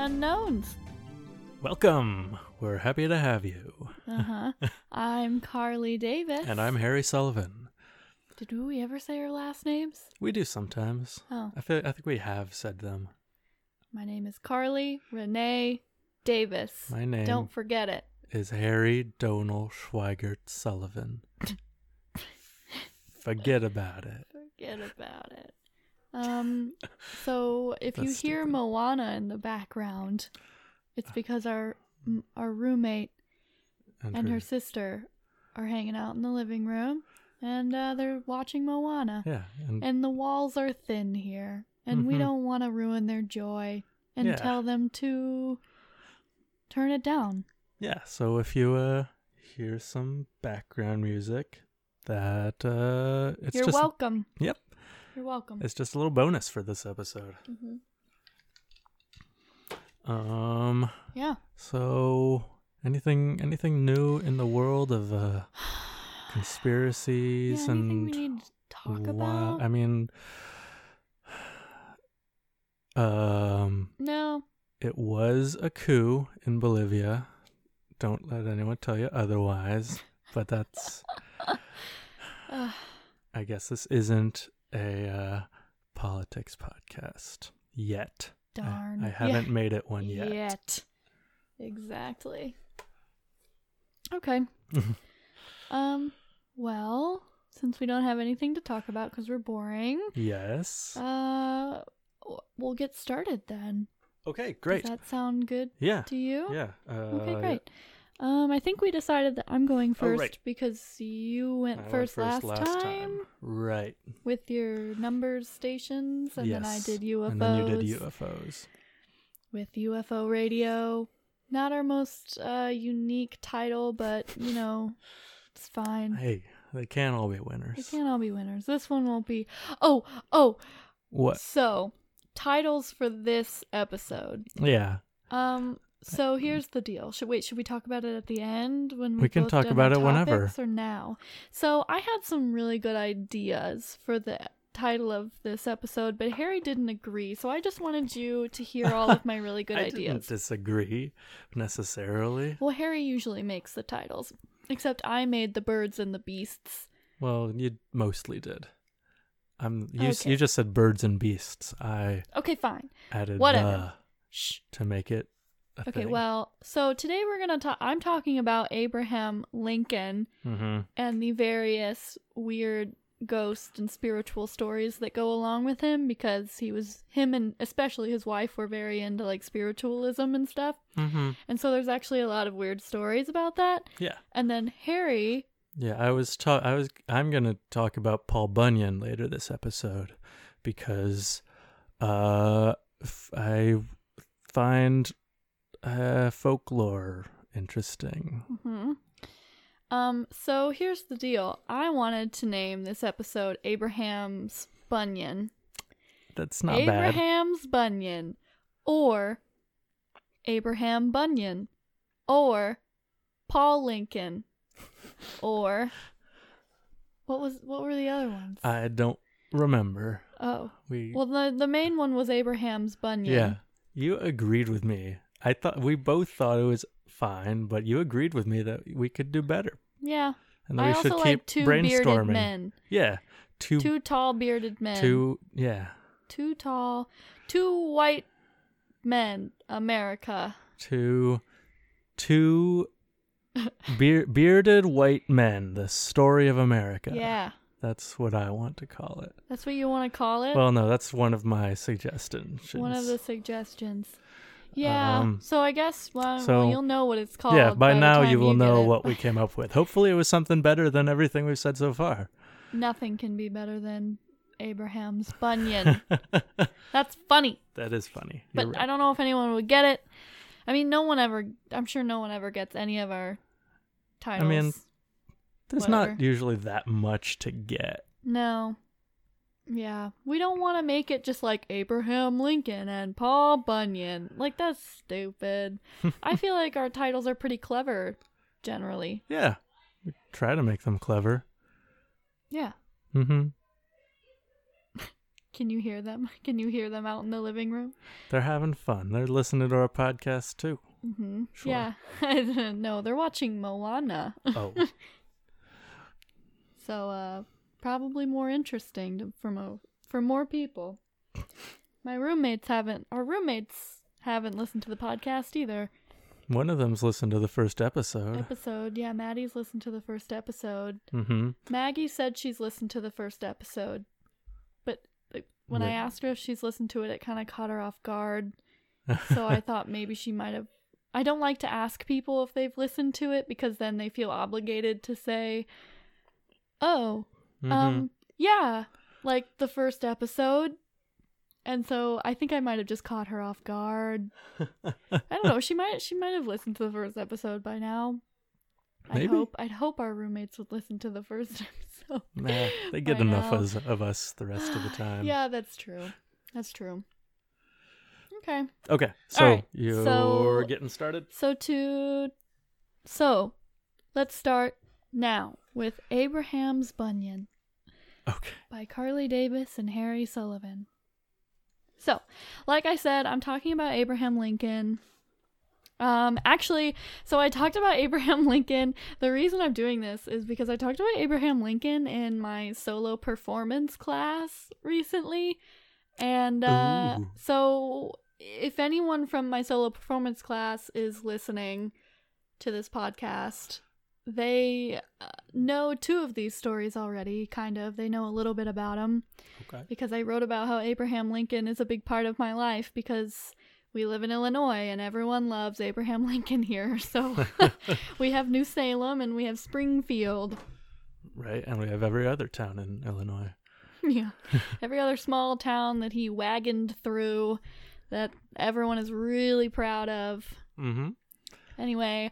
Welcome to Known Unknowns. Welcome. We're happy to have you. Uh huh. I'm Carly Davis. And I'm Harry Sullivan. Did we ever say our last names? We do sometimes. Oh, I feel I think we have said them. my name is Carly Renee Davis. My name Don't forget it. is Harry Donal Schweigert Sullivan. Forget about it. Forget about it. Um, so if you hear stupid. Moana in the background, it's because our our roommate and her sister are hanging out in the living room, and uh, they're watching Moana. Yeah. And, And the walls are thin here, and we Mhm. don't want to ruin their joy and Yeah. tell them to turn it down. yeah. So if you uh hear some background music, that uh it's You're just welcome. Yep. You're welcome. it's just a little bonus for this episode. hmm Um Yeah. So, anything anything new in the world of uh, conspiracies Yeah, anything and we need to talk about? I mean, um, no. it was a coup in Bolivia. Don't let anyone tell you otherwise. But that's. I guess this isn't a uh, politics podcast yet. I- darn. I, Yeah. haven't made it one yet. Yet. Exactly. Okay. um. Well, since we don't have anything to talk about because we're boring, Yes. uh, we'll get started then. okay, great. Does that sound good yeah. to you? Yeah. Uh, Okay, great. Um, I think we decided that I'm going Oh, first right. because you went I went first, last, time, Right. with your numbers stations, and then I did UFOs. And then you did UFOs. with UFO radio. Not our most uh, unique title, but you know, it's fine. Hey, they can't all be winners. They can't all be winners. This one won't be. Oh, oh. What? So, titles for this episode. Yeah. Um. So here's the deal. Should wait? Should we talk about it at the end when we We can both talk about it whenever. or now? So I had some really good ideas for the title of this episode, but Harry didn't agree. So I just wanted you to hear all of my really good I ideas. didn't disagree necessarily. Well, Harry usually makes the titles, except I made the birds and the beasts. Well, you mostly did. I'm. You. Okay. You just said birds and beasts. I Okay, fine. added Whatever. the Shh. to make it. Okay, thing. well, so today we're gonna talk. I'm talking about Abraham Lincoln Mm-hmm. and the various weird ghost and spiritual stories that go along with him because he was him and especially his wife were very into like spiritualism and stuff. Mm-hmm. And so there's actually a lot of weird stories about that. Yeah. And then Harry Yeah, I was ta- I was I'm going to talk about Paul Bunyan later this episode because uh f- I find uh folklore interesting. hmm Um, so here's the deal. I wanted to name this episode Abraham's Bunyan. That's not bad. Abraham's Bunyan. Or Abraham Bunyan. Or Paul Lincoln. Or what was what were the other ones? I don't remember. oh. We Well the the main one was Abraham's Bunyan. Yeah. You agreed with me. I thought we both thought it was fine, but you agreed with me that we could do better. Yeah. And that I we also should like keep two bearded brainstorming. men. Yeah. Two Two tall bearded men. two yeah. Two tall, two white men, America. Two two beer, bearded white men, the story of America. Yeah, That's what I want to call it. that's what you want to call it. Well, no, that's one of my suggestions. One of the suggestions. Yeah. Um, so I guess well, so- well, you'll know what it's called. Yeah, by the now you will get know it. what we came up with. Hopefully it was something better than everything we've said so far. Nothing can be better than Abraham's Bunyan. That's funny, that is funny. but You're I right. don't know if anyone would get it. I mean, no one ever. I'm sure no one ever gets any of our titles. I mean, There's whatever. not usually that much to get. No. Yeah. We don't want to make it just like Abraham Lincoln and Paul Bunyan. Like, that's stupid. I feel like our titles are pretty clever, generally. Yeah. We try to make them clever. Yeah. Mm-hmm. Can you hear them? Can you hear them out in the living room? They're having fun. They're listening to our podcast too. Mm-hmm. Sure. Yeah. no, they're watching Moana. Oh, So, uh, probably more interesting to, for mo- for more people. My roommates haven't, our roommates haven't listened to the podcast either. one of them's listened to the first episode. Episode, yeah, Maddie's listened to the first episode. Mm-hmm. Maggie said she's listened to the first episode, but like, when I asked her if she's listened to it, it kind of caught her off guard. So I thought maybe she might have. I don't like to ask people if they've listened to it because then they feel obligated to say, "Oh, Mhm. um, yeah, like the first episode." And so I think I might have just caught her off guard. I don't know. She might she might have listened to the first episode by now. I Maybe. hope I'd hope our roommates would listen to the first episode. Nah, they get enough as, of us the rest of the time. yeah, that's true. That's true. Okay. Okay, so right, you're so- getting started. So to so let's start now with Abraham's Bunyan Okay. by Carly Davis and Harry Sullivan. So, like I said, I'm talking about Abraham Lincoln. Um, actually, so I talked about Abraham Lincoln. The reason I'm doing this is because I talked about Abraham Lincoln in my solo performance class recently. And uh, Ooh. so, if anyone from my solo performance class is listening to this podcast, they uh, know two of these stories already, kind of. They know a little bit about them Okay. because I wrote about how Abraham Lincoln is a big part of my life because we live in Illinois and everyone loves Abraham Lincoln here. So we have New Salem and we have Springfield. Right, and we have every other town in Illinois. Yeah. Every other small town that he wagoned through that everyone is really proud of. Mm-hmm. Anyway,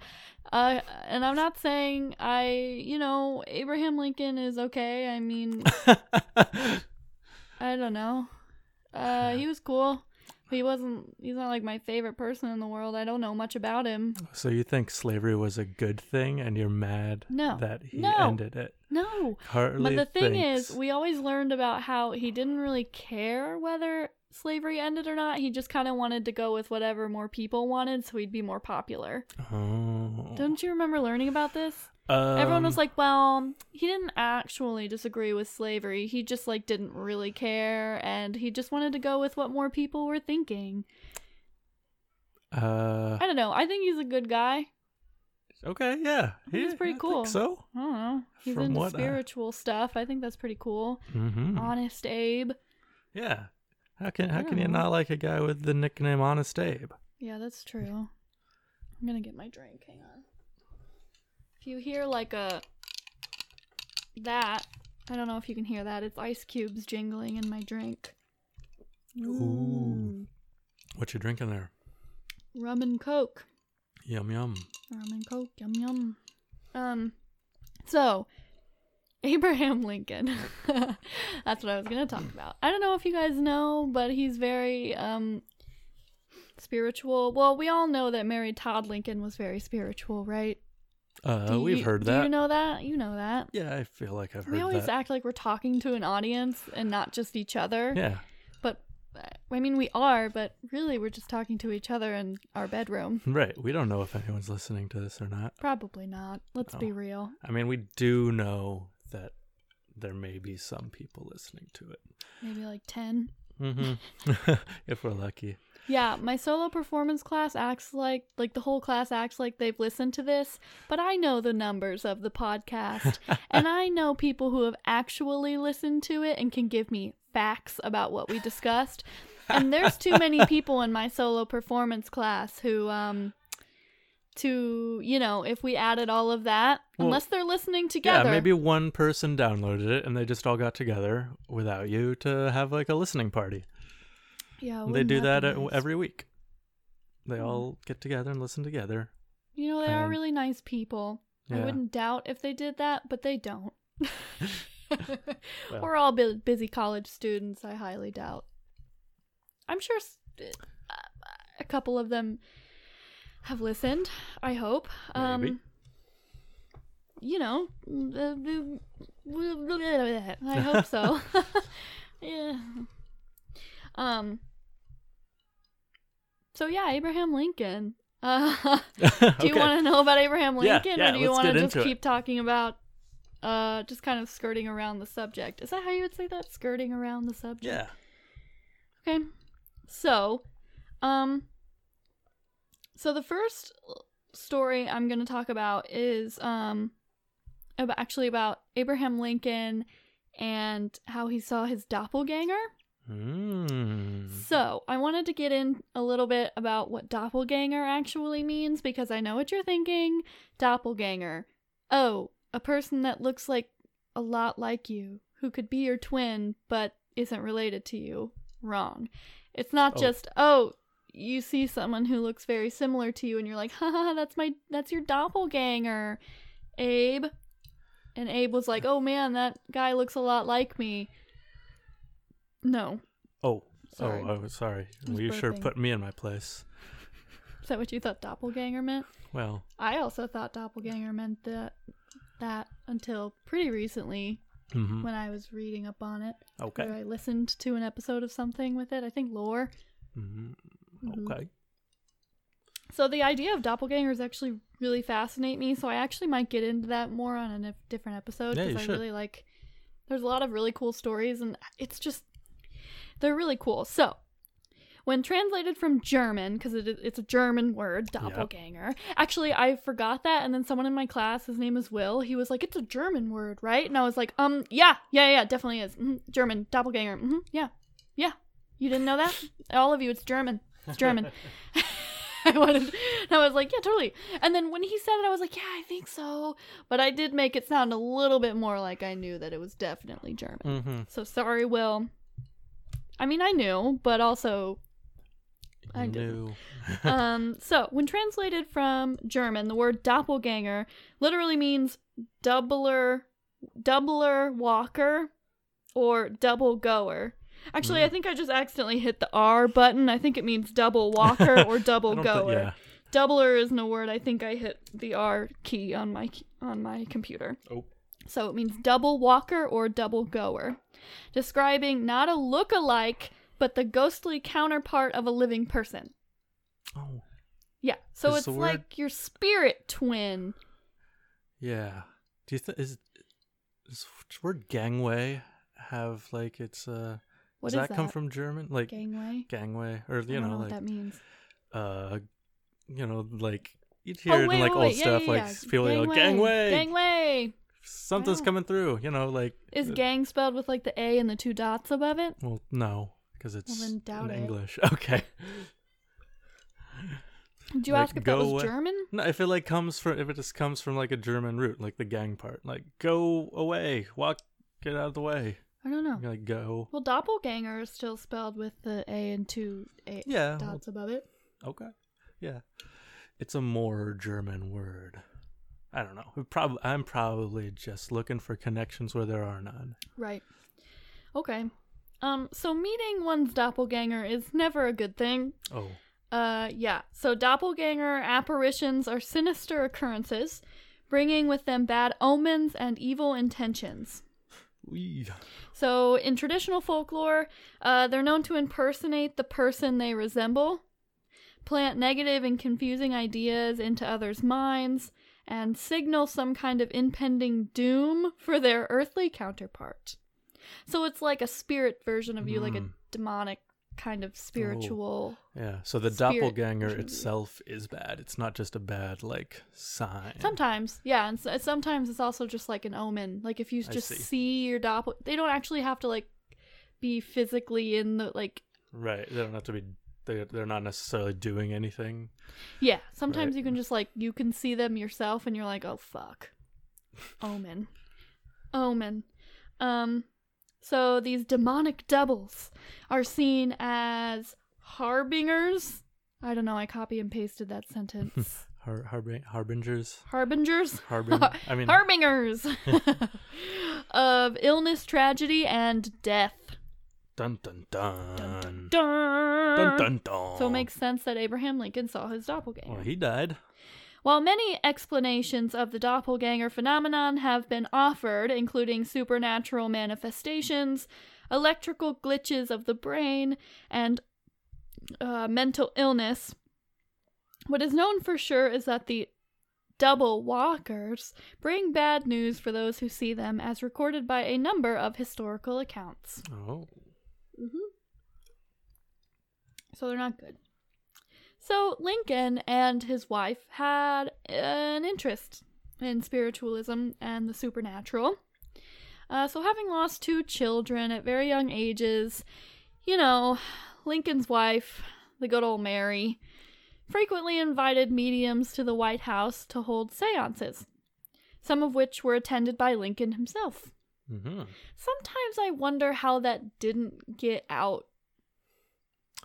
uh, and I'm not saying I, you know, Abraham Lincoln is okay. I mean, I don't know. Uh, he was cool. But he wasn't. He's not like my favorite person in the world. I don't know much about him. so you think slavery was a good thing, and you're mad No. that he No. ended it? No. Harley but the thing thinks- is, we always learned about how he didn't really care whether slavery ended or not. He just kind of wanted to go with whatever more people wanted, so he'd be more popular. Oh. Don't you remember learning about this? Everyone was Um, like, "Well, he didn't actually disagree with slavery. He just like didn't really care, and he just wanted to go with what more people were thinking." uh, I don't know. I think he's a good guy. okay, yeah, He's pretty I cool. so, I don't know. He's From into what I- spiritual stuff. I think that's pretty cool. mm-hmm. Honest Abe. yeah. How can how can you not like a guy with the nickname Honest Abe? Yeah, that's true. I'm gonna get my drink. Hang on. If you hear like a that, I don't know if you can hear that. It's ice cubes jingling in my drink. Ooh. What you drinking there? Rum and Coke. Yum yum. Rum and Coke. Yum yum. Um. So, Abraham Lincoln. That's what I was gonna talk about. I don't know if you guys know, but he's very um spiritual. Well, we all know that Mary Todd Lincoln was very spiritual, right? Uh, Do we've you- heard Do that. you know that? You know that. yeah, I feel like I've heard that. We always that. act like we're talking to an audience and not just each other. yeah, But I mean, we are, but really, we're just talking to each other in our bedroom. right. We don't know if anyone's listening to this or not. Probably not. Let's be real. I mean, we do know that there may be some people listening to it. Maybe like 10. Mm-hmm. if we're lucky. Yeah, my solo performance class acts like like the whole class acts like they've listened to this, but I know the numbers of the podcast and I know people who have actually listened to it and can give me facts about what we discussed. And there's too many people in my solo performance class who um to, you know, if we added all of that, Well, unless they're listening together. Yeah, maybe one person downloaded it and they just all got together without you to have like a listening party. Yeah, they do that be uh, nice? every week. They Hmm. all get together and listen together. You know, they are really nice people. I wouldn't doubt if they did that, but they don't. Well. We're all bu- busy college students. I highly doubt. I'm sure s- uh, a couple of them have listened. I hope. Maybe. Um, you know, I hope so. yeah. Um. So yeah, Abraham Lincoln. Uh, do you Okay. want to know about Abraham Lincoln, yeah, or do you want to just into it. keep talking about, uh, just kind of skirting around the subject? Is that how you would say that? Skirting around the subject. Yeah. Okay. So, um, so the first story I'm going to talk about is um, about actually about Abraham Lincoln and how he saw his doppelganger. Mm. So, I wanted to get in a little bit about what doppelganger actually means because I know what you're thinking. Doppelganger. Oh, a person that looks like a lot like you, who could be your twin but isn't related to you. Wrong. It's not Oh. just, oh, you see someone who looks very similar to you and you're like, haha, that's my that's your doppelganger, Abe. And Abe was like, "Oh man, that guy looks a lot like me." No. Oh. Sorry. Oh, oh, sorry. Well, you sure put me in my place. Is that what you thought doppelganger meant? Well, I also thought doppelganger meant that that until pretty recently mhm. when I was reading up on it. okay. I listened to an episode of something with it. I think lore. Mhm. Mhm. Okay. So the idea of doppelgangers actually really fascinate me. So I actually might get into that more on a different episode Yeah, because I should. really like. There's a lot of really cool stories, and it's just they're really cool. So when translated from German, because it, it's a German word, doppelganger. Actually, I forgot that, and then someone in my class, his name is Will, he was like, "It's a German word, right?" And I was like, "Um, yeah, yeah, yeah, definitely is. hmm German doppelganger. hmm yeah, yeah. You didn't know that? All of you, it's German. It's German." I wanted, and I was like, yeah, totally. And then when he said it, I was like, yeah, I think so. But I did make it sound a little bit more like I knew that it was definitely German. Mm-hmm. So sorry, Will. I mean, I knew, but also, I knew. um, so when translated from German, the word doppelganger literally means doubler, doubler walker, or double goer. Actually, I Mm. think I just accidentally hit the R button. I think it means double walker or I double don't goer. yeah. Doubler isn't a word. I think I hit the R key on my on my computer. Oh. So it means double walker or double goer, describing not a look-alike, but the ghostly counterpart of a living person. Oh. Yeah. So Is it's the word- like your spirit twin. Yeah. Do you think is does the word gangway have like it's uh What does is that, come from German? Like Gangway. gangway or I you don't know, know what like that means. uh you know like you'd hear Oh it wait, in like wait, old wait. Stuff yeah, like yeah. people yell gangway Gangway. something's Wow. coming through you know like Is uh, gang spelled with like the A and the two dots above it? well no because it's doubt in it. English okay Did you Like, ask if that was away. German? no if it like comes from if it just comes from like a German root like the gang part like go away walk get out of the way I don't know. You're like go Well, doppelganger is still spelled with the A and two A yeah well, dots above it. Okay. Yeah. It's a more German word. I don't know. Probably I'm probably just looking for connections where there are none. Right. Okay. Um. So meeting one's doppelganger is never a good thing. Oh. Uh. Yeah. So doppelganger apparitions are sinister occurrences, bringing with them bad omens and evil intentions. Wee. So, in traditional folklore, uh, they're known to impersonate the person they resemble, plant negative and confusing ideas into others' minds, and signal some kind of impending doom for their earthly counterpart. So, it's like a spirit version of you, like a Hmm. demonic kind of spiritual. Yeah. So the Spirit doppelganger version of you. itself is bad. It's not just a bad like sign. Sometimes, yeah, and s sometimes it's also just like an omen. Like if you I just see. see your doppel, they don't actually have to like be physically in the like Right. They don't have to be they they're not necessarily doing anything. Yeah, sometimes Right. you can just like you can see them yourself and you're like, "Oh fuck." Omen. Omen. Um so these demonic doubles are seen as harbingers. I don't know, I copy and pasted that sentence. Har- harbing- harbingers. Harbingers? Harbing. I mean. Harbingers of illness, tragedy, and death. dun dun dun. Dun, Dun dun. dun dun. So it makes sense that Abraham Lincoln saw his doppelganger. Well, he died. While many explanations of the doppelganger phenomenon have been offered, including supernatural manifestations, electrical glitches of the brain, and uh, mental illness. What is known for sure is that the double walkers bring bad news for those who see them, as recorded by a number of historical accounts. Oh. Mm-hmm. So they're not good. So Lincoln and his wife had an interest in spiritualism and the supernatural. Uh, so, having lost two children at very young ages, you know, Lincoln's wife, the good old Mary, frequently invited mediums to the White House to hold seances, some of which were attended by Lincoln himself. Mm-hmm. Sometimes I wonder how that didn't get out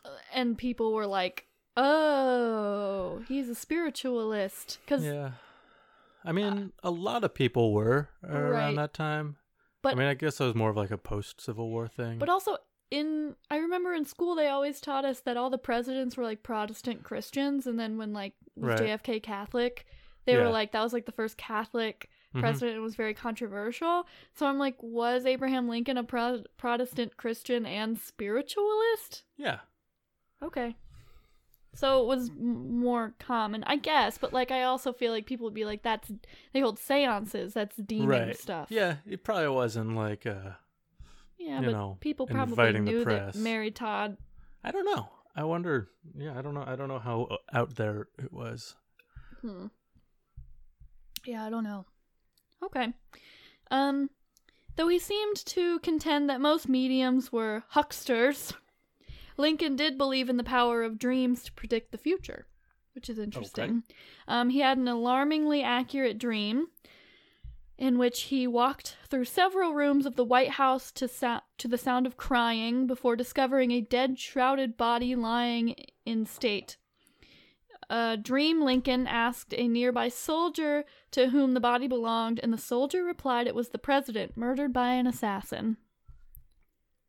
uh, and people were like, oh, he's a spiritualist. Because, Yeah. I mean, a lot of people were uh, around Right. that time. But- I mean, I guess it was more of like a post Civil War thing. but also, in I remember in school they always taught us that all the presidents were like Protestant Christians, and then when like was Right. JFK Catholic, they were like that was like the first Catholic Mhm. president and was very controversial. So I'm like, was Abraham Lincoln a Pro- Protestant Christian and spiritualist? Yeah. Okay. So it was m- more common, I guess, but like I also feel like people would be like, "That's they hold seances. That's demon Right. stuff." Yeah. It probably wasn't like, uh, yeah, you but know, people probably knew press. that Mary Todd. I don't know. I wonder. Yeah, I don't know. I don't know how uh, out there it was. Hmm. Yeah, I don't know. Okay. Um, though he seemed to contend that most mediums were hucksters, Lincoln did believe in the power of dreams to predict the future, which is interesting. Um, he had an alarmingly accurate dream in which he walked through several rooms of the White House to, sou- to the sound of crying before discovering a dead, shrouded body lying in state. Uh, Dream Lincoln asked a nearby soldier to whom the body belonged, and the soldier replied it was the president, murdered by an assassin.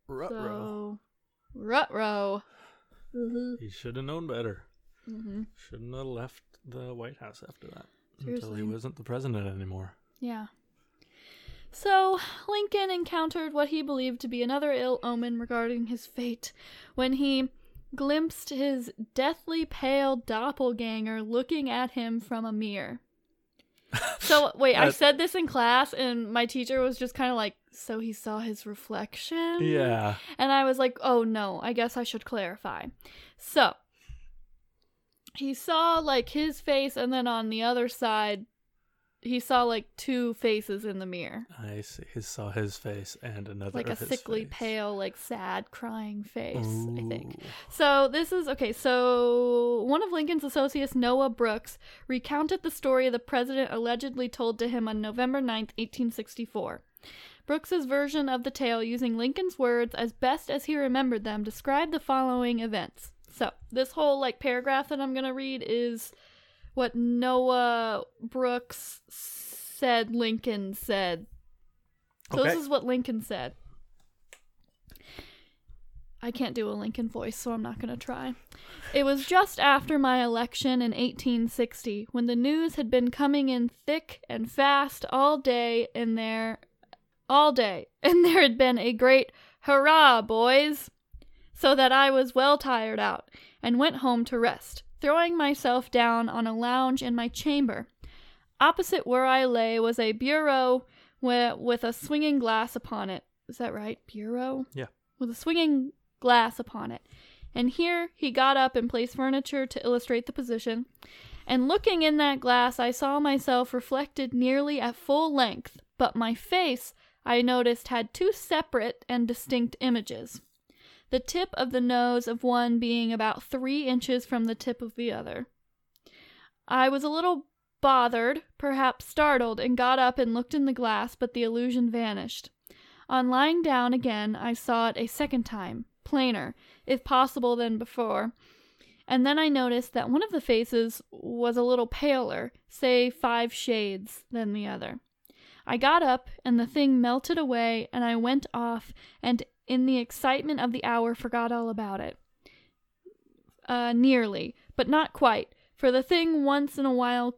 Ruh-roh. So, Rutro. He should have known better. Mm-hmm. Shouldn't have left the White House after that. Until he wasn't the president anymore. Yeah. So, Lincoln encountered what he believed to be another ill omen regarding his fate when he glimpsed his deathly pale doppelganger looking at him from a mirror. So, wait, I said this in class, and my teacher was just kind of like, So he saw his reflection? Yeah. And I was like, oh no, I guess I should clarify. So, he saw like his face, and then on the other side, he saw like two faces in the mirror. I see. He saw his face and another Like a sickly, face. pale, like sad, crying face, I think. So this is okay. So one of Lincoln's associates, Noah Brooks, recounted the story the president allegedly told to him on November 9th, 1864. Brooks's version of the tale, using Lincoln's words as best as he remembered them, described the following events. So this whole like paragraph that I'm gonna read is what Noah Brooks said Lincoln said. So this is what Lincoln said. I can't do a Lincoln voice, so I'm not going to try. It was just after my election in 1860 when the news had been coming in thick and fast all day and there all day and there had been a great hurrah boys so that I was well tired out and went home to rest, throwing myself down on a lounge in my chamber. Opposite where I lay was a bureau wi- with a swinging glass upon it. Is that right? Bureau? Yeah. With a swinging glass upon it. And here he got up and placed furniture to illustrate the position. And looking in that glass, I saw myself reflected nearly at full length, but my face, I noticed, had two separate and distinct images. The tip of the nose of one being about three inches from the tip of the other. I was a little bothered, perhaps startled, and got up and looked in the glass, but the illusion vanished. On lying down again, I saw it a second time, plainer, if possible, than before. And then I noticed that one of the faces was a little paler, say five shades, than the other. I got up, and the thing melted away, and I went off, and in the excitement of the hour forgot all about it. Uh, nearly, but not quite, for the thing once in a while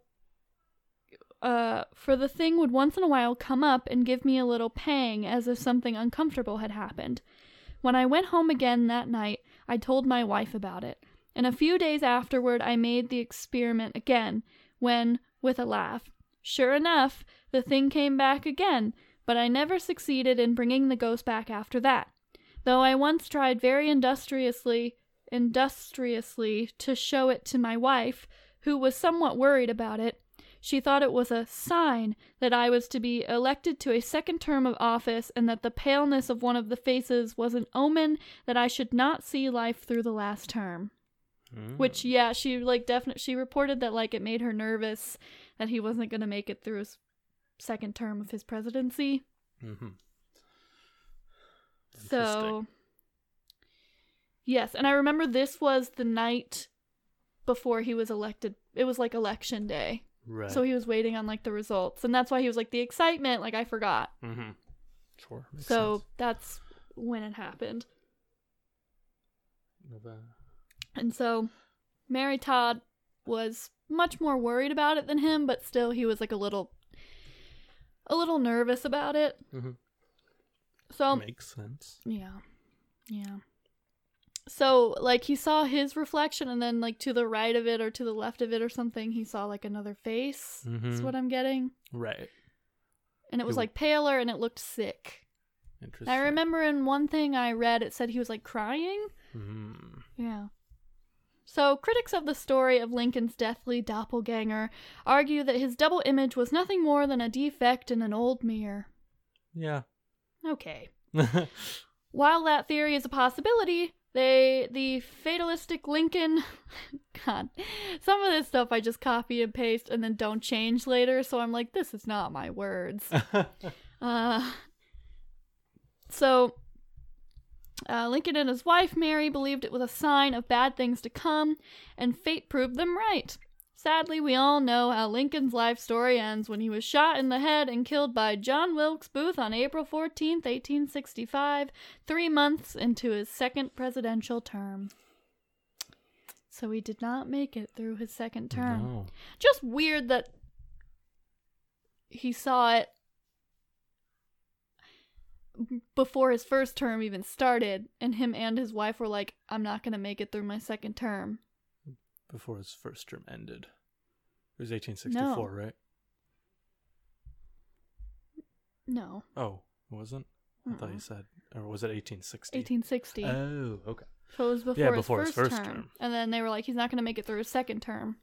uh, for the thing would once in a while come up and give me a little pang as if something uncomfortable had happened. When I went home again that night, I told my wife about it. And a few days afterward, I made the experiment again, when, with a laugh, sure enough, the thing came back again, but I never succeeded in bringing the ghost back after that. Though I once tried very industriously, industriously to show it to my wife, who was somewhat worried about it. She thought it was a sign that I was to be elected to a second term of office and that the paleness of one of the faces was an omen that I should not see life through the last term. Mm. Which, yeah, she like definitely she reported that like it made her nervous that he wasn't going to make it through his second term of his presidency. Mhm. So, yes, and I remember this was the night before he was elected. It was like election day. right. So he was waiting on like the results. And that's why he was like the excitement, like I forgot. mm-hmm. Sure. so sense. that's when it happened. And so Mary Todd was much more worried about it than him, but still he was like a little a little nervous about it. Mhm. So Makes sense. Yeah. Yeah. So, like, he saw his reflection, and then, like, to the right of it or to the left of it or something, he saw, like, another face. Is Mhm. what I'm getting. Right. And it was, like, paler and it looked sick. Interesting. I remember in one thing I read, it said he was, like, crying. Mhm. Yeah. So, critics of the story of Lincoln's deathly doppelganger argue that his double image was nothing more than a defect in an old mirror. Yeah. Okay. While that theory is a possibility, they the fatalistic Lincoln God. Some of this stuff I just copy and paste and then don't change later, so I'm like, this is not my words. Uh so uh, Lincoln and his wife Mary believed it was a sign of bad things to come, and fate proved them right. Sadly, we all know how Lincoln's life story ends when he was shot in the head and killed by John Wilkes Booth on April 14th, 1865, three months into his second presidential term. So he did not make it through his second term. No. Just weird that he saw it before his first term even started, and him and his wife were like, I'm not going to make it through my second term. Before his first term ended. It was 1864, No. right? No, Oh, it wasn't? I thought you said, or was it 1860? 1860. Oh, okay. so it was before, before his, his first first term. term. And then they were like, he's not going to make it through his second term.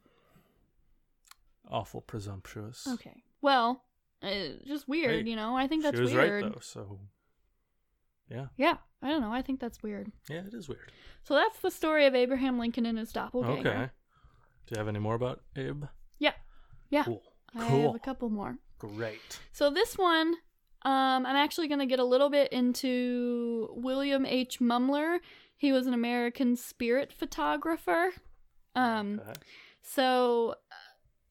Awful presumptuous. Okay. Well, uh, just weird, Hey, you know? I think that's she was weird. right though, so yeah, Yeah, I don't know. I think that's weird. yeah, it is weird. So that's the story of Abraham Lincoln and his doppelganger. Okay. Do you have any more about Abe? Yeah. Yeah. Cool. I Cool. have a couple more. Great. So this one, um, I'm actually going to get a little bit into William H. Mumler. He was an American spirit photographer. Um, okay. so uh,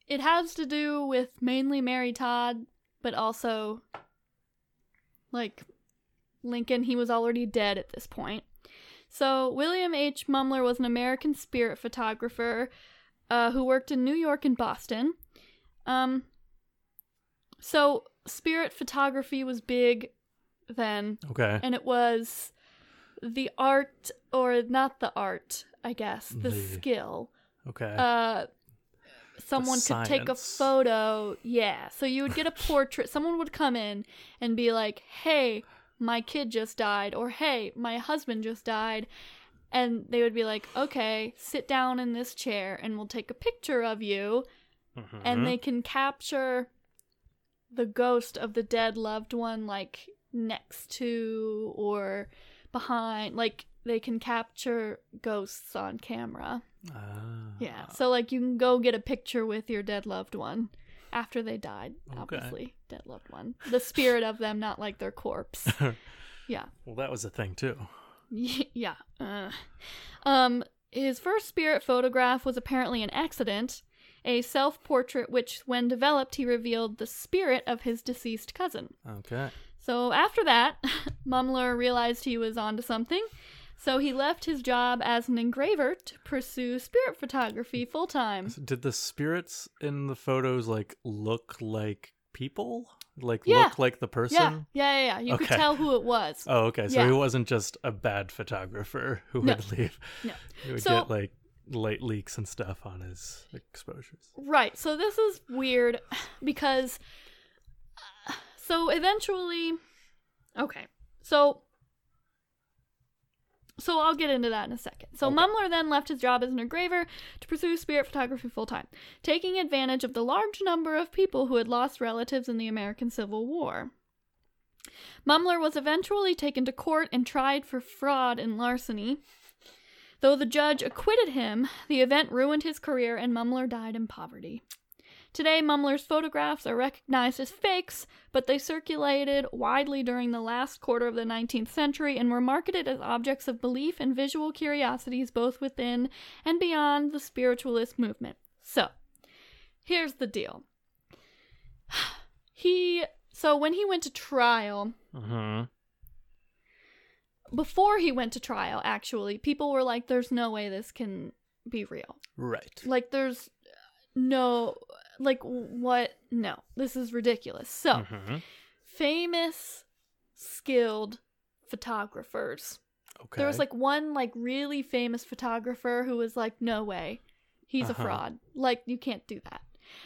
it has to do with mainly Mary Todd, but also like Lincoln. He was already dead at this point. So William H. Mumler was an American spirit photographer uh, who worked in New York and Boston. Um, so spirit photography was big then, Okay. and it was the art, or not the art, I guess, the The- skill. Okay. Uh, someone could take a photo. Yeah, so you would get a portrait. Someone would come in and be like, "Hey, my kid just died," or "Hey, my husband just died." And they would be like, okay, sit down in this chair and we'll take a picture of you Mhm. and they can capture the ghost of the dead loved one like next to or behind like they can capture ghosts on camera Ah. yeah so like you can go get a picture with your dead loved one after they died Okay. obviously dead loved one the spirit of them not like their corpse yeah well, that was a thing too. yeah. Uh. Um, his first spirit photograph was apparently an accident, a self portrait which, when developed, he revealed the spirit of his deceased cousin. Okay. So after that, Mumler realized he was onto something, so he left his job as an engraver to pursue spirit photography full time. Did the spirits in the photos like look like people? Like Yeah. look like the person? yeah, yeah, yeah. You could tell who it was. Oh, okay. So Yeah. he wasn't just a bad photographer who No. would leave. No. He would So- get like light leaks and stuff on his exposures. Right. So this is weird because uh, so eventually okay. So so I'll get into that in a second. So Okay. Mumler then left his job as an engraver to pursue spirit photography full time, taking advantage of the large number of people who had lost relatives in the American Civil War. Mumler was eventually taken to court and tried for fraud and larceny. Though the judge acquitted him, the event ruined his career and Mumler died in poverty. Today, Mumler's photographs are recognized as fakes, but they circulated widely during the last quarter of the 19th century and were marketed as objects of belief and visual curiosities both within and beyond the spiritualist movement. So, here's the deal. He so when he went to trial, Mm-hmm. before he went to trial, actually, people were like, there's no way this can be real. Right. Like, there's no, like, what? No, this is ridiculous. So, Mhm. famous, skilled photographers. Okay. There was like one, like, really famous photographer who was like, no way, he's Uh-huh. a fraud. Like, you can't do that.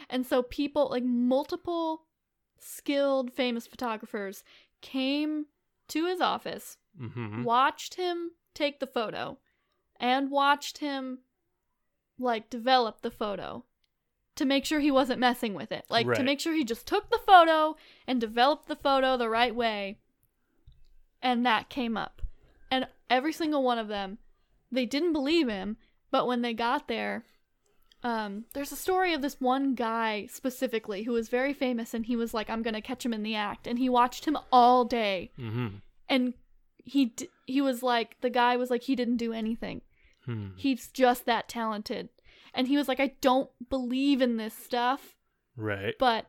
And so, people, like, multiple skilled, famous photographers came to his office Mm-hmm. watched him take the photo and watched him like develop the photo to make sure he wasn't messing with it. Like to make sure he just took the photo and developed the photo the right way. And that came up. And every single one of them, they didn't believe him, but when they got there, um, there's a story of this one guy specifically who was very famous and he was like, I'm gonna catch him in the act. And he watched him all day Mm-hmm. and he d- he was like the guy was like he didn't do anything Hmm. he's just that talented and he was like i don't believe in this stuff Right. but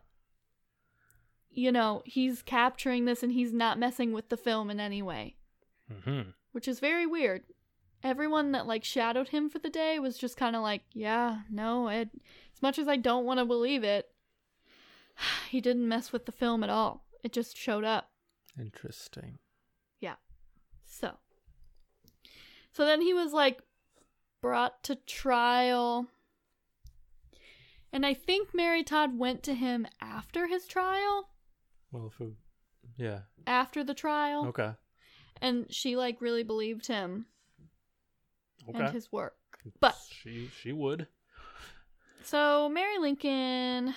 you know he's capturing this and he's not messing with the film in any way Mm-hmm. which is very weird everyone that like shadowed him for the day was just kind of like yeah no it, as much as i don't want to believe it he didn't mess with the film at all it just showed up Interesting. Yeah. So. So then he was like brought to trial. And I think Mary Todd went to him after his trial, Well, if it, yeah. after the trial, Okay. and she like really believed him Okay. and his work. But she she would. so Mary Lincoln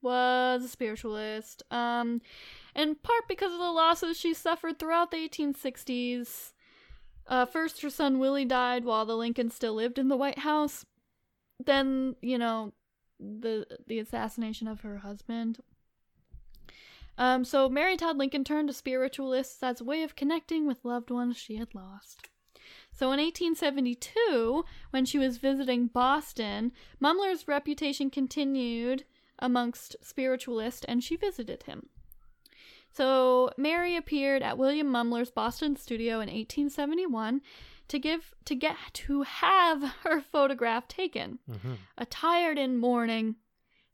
was a spiritualist, um, in part because of the losses she suffered throughout the 1860s. Uh, first, her son Willie died while the Lincolns still lived in the White House. Then, you know, the the assassination of her husband. Um, so Mary Todd Lincoln turned to spiritualists as a way of connecting with loved ones she had lost. So in 1872, when she was visiting Boston, Mumler's reputation continued amongst spiritualists, and she visited him. So Mary appeared at William Mumler's Boston studio in 1871 to give to get to have her photograph taken, Mm-hmm. attired in mourning.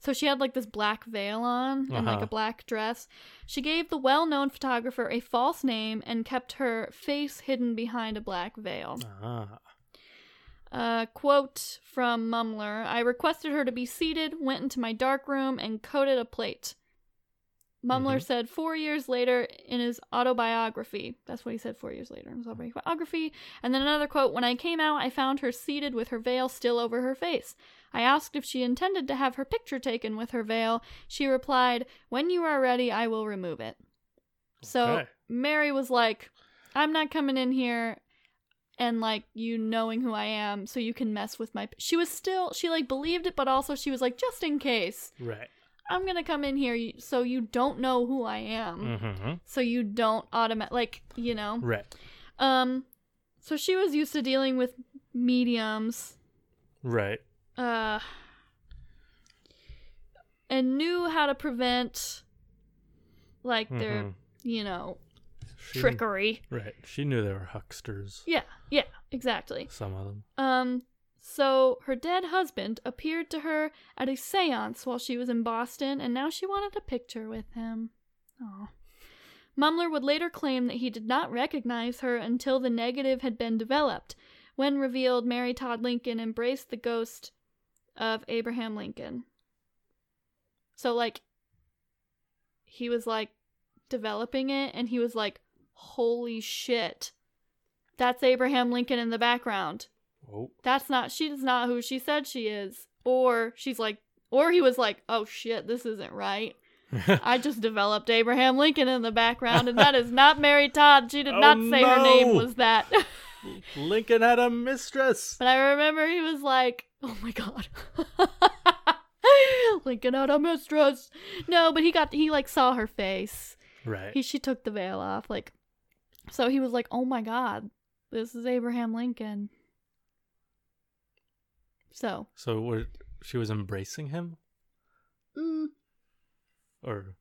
So she had like this black veil on and like Uh-huh. a black dress. She gave the well-known photographer a false name and kept her face hidden behind a black veil. Ah. Uh, quote from Mumler I requested her to be seated, went into my dark room, and coated a plate. Mumler Mhm. said four years later in his autobiography. That's what he said four years later in his autobiography. And then another quote When I came out, I found her seated with her veil still over her face. I asked if she intended to have her picture taken with her veil. She replied, When you are ready, I will remove it. So Okay. Mary was like, I'm not coming in here and like you knowing who I am so you can mess with my she was still she like believed it but also she was like just in case Right. I'm going to come in here so you don't know who I am Mm-hmm. so you don't automatic like you know Right. um so she was used to dealing with mediums Right. uh and knew how to prevent like their Mhm. you know She- trickery Right. She knew they were hucksters. yeah yeah exactly Some of them. Um, So her dead husband appeared to her at a seance while she was in Boston, and now she wanted a picture with him. Aw. Mumler would later claim that he did not recognize her until the negative had been developed, when revealed Mary Todd Lincoln embraced the ghost of Abraham Lincoln. So, like, he was like developing it, and he was like, holy shit. That's Abraham Lincoln in the background. Oh. That's not, she's not who she said she is. Or she's like, or he was like, oh shit, this isn't right. I just developed Abraham Lincoln in the background, and that is not Mary Todd. She did Oh, not say her name was that. Lincoln had a mistress. but I remember he was like, oh my god. Lincoln had a mistress. No, but he got, he like saw her face. Right. He, she took the veil off. Like, so he was like, oh my god, this is Abraham Lincoln. So, so were, she was embracing him, mm, or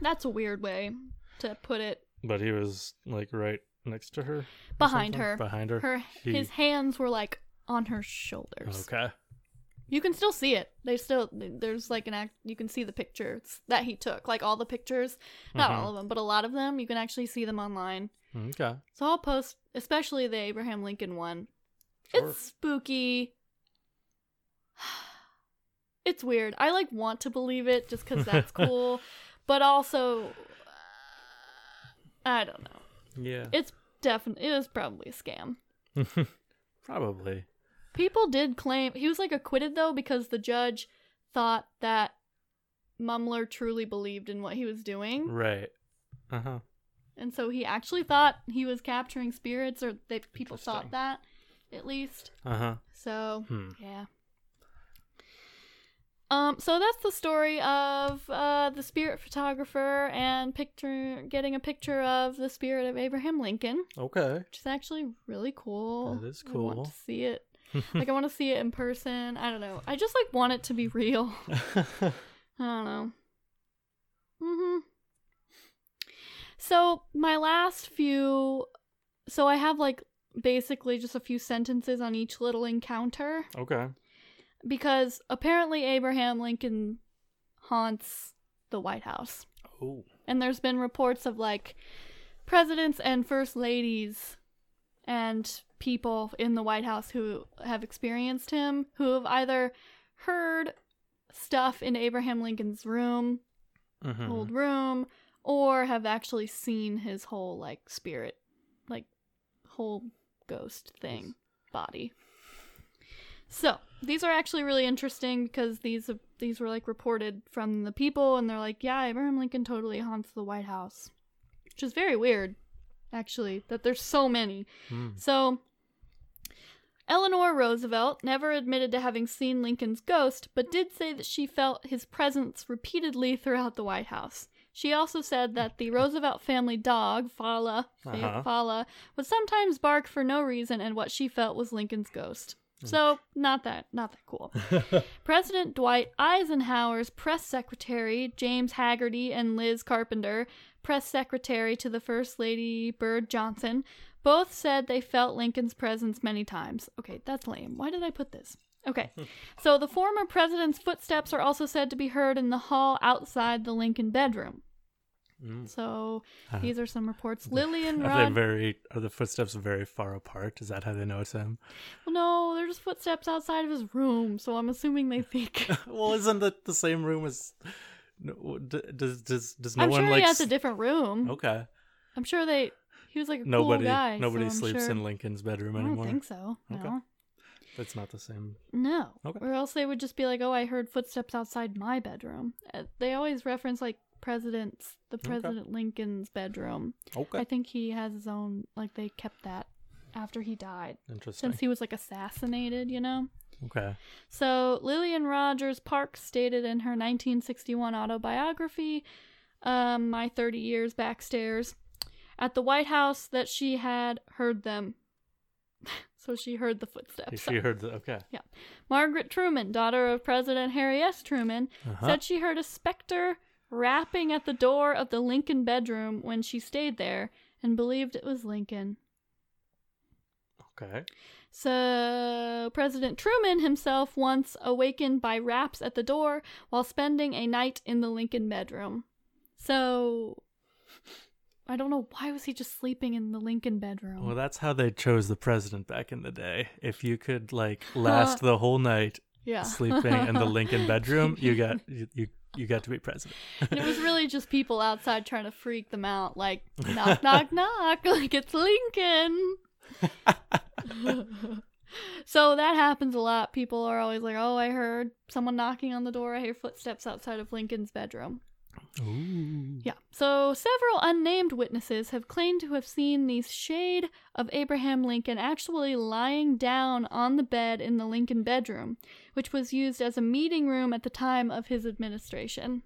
that's a weird way to put it. but he was like right next to her, Behind something? her. Behind her. Her, He- his hands were like on her shoulders. Okay. You can still see it. They still there's like an act. You can see the pictures that he took, like all the pictures, not all of them, but a lot of them. You can actually see them online. Okay. So I'll post, especially the Abraham Lincoln one. Sure. It's spooky. It's weird. I like want to believe it just because that's cool, but also, uh, I don't know. Yeah. It's definitely it was probably a scam. Probably. People did claim he was like acquitted though because the judge thought that Mumler truly believed in what he was doing, Right. Uh huh. and so he actually thought he was capturing spirits, or they people thought that at least. Uh huh. So Hmm. Yeah. Um, so that's the story of uh, the spirit photographer and picture getting a picture of the spirit of Abraham Lincoln, Okay. which is actually really cool. That is cool. I want to see it. like I want to see it in person. I don't know. I just like want it to be real. I don't know. Mhm. So my last few, so I have like basically just a few sentences on each little encounter okay. Because apparently Abraham Lincoln haunts the White House. Oh. And there's been reports of like presidents and first ladies and people in the White House who have experienced him who have either heard stuff in Abraham Lincoln's room, Mm-hmm. old room, or have actually seen his whole like spirit, like whole ghost thing, body. So these are actually really interesting because these these were like reported from the people, and they're like, yeah, Abraham Lincoln totally haunts the White House, which is very weird, actually, that there's so many. Mm. So, Eleanor Roosevelt never admitted to having seen Lincoln's ghost, but did say that she felt his presence repeatedly throughout the White House. She also said that the Roosevelt family dog, Fala, Fa- Uh-huh. Fala, would sometimes bark for no reason, and what she felt was Lincoln's ghost. Mm. So, not that, not that cool. President Dwight Eisenhower's press secretary, James Hagerty, and Liz Carpenter, press secretary to the First Lady Bird Johnson, both said they felt Lincoln's presence many times. Okay, that's lame. Why did I put this? Okay, so the former president's footsteps are also said to be heard in the hall outside the Lincoln bedroom. Mm. So Uh, these are some reports. Lillian Are they Rod. very? Are the footsteps very far apart? Is that how they know it's him? well, no, they're just footsteps outside of his room, so I'm assuming they think. well, isn't that the same room as? Does does does no I'm one sure like? he has a different room. okay. I'm sure they. He was like a Nobody. cool guy. nobody so sleeps sure- in Lincoln's bedroom anymore. I don't think so. No. Okay. That's not the same. No. Okay. Or else they would just be like, "Oh, I heard footsteps outside my bedroom." Uh, They always reference like presidents, the Okay. President Lincoln's bedroom. Okay. I think he has his own. Like they kept that after he died, Interesting. since he was like assassinated. You know. okay. So Lillian Rogers Parks stated in her 1961 autobiography, um, "My 30 Years Backstairs," at the White House that she had heard them. so she heard the footsteps. She heard the okay. Yeah. Margaret Truman, daughter of President Harry S. Truman, Uh-huh. said she heard a specter rapping at the door of the Lincoln bedroom when she stayed there and believed it was Lincoln. okay. So, President Truman himself once awakened by raps at the door while spending a night in the Lincoln bedroom. So, I don't know why was he just sleeping in the Lincoln bedroom. Well, that's how they chose the president back in the day. If you could like last the whole night yeah. sleeping in the Lincoln bedroom, you got you you, you got to be president. and it was really just people outside trying to freak them out, like knock, knock, knock, like it's Lincoln. so that happens a lot. People are always like, "Oh, I heard someone knocking on the door. I hear footsteps outside of Lincoln's bedroom." Ooh. Yeah. So several unnamed witnesses have claimed to have seen the shade of Abraham Lincoln actually lying down on the bed in the Lincoln bedroom, which was used as a meeting room at the time of his administration.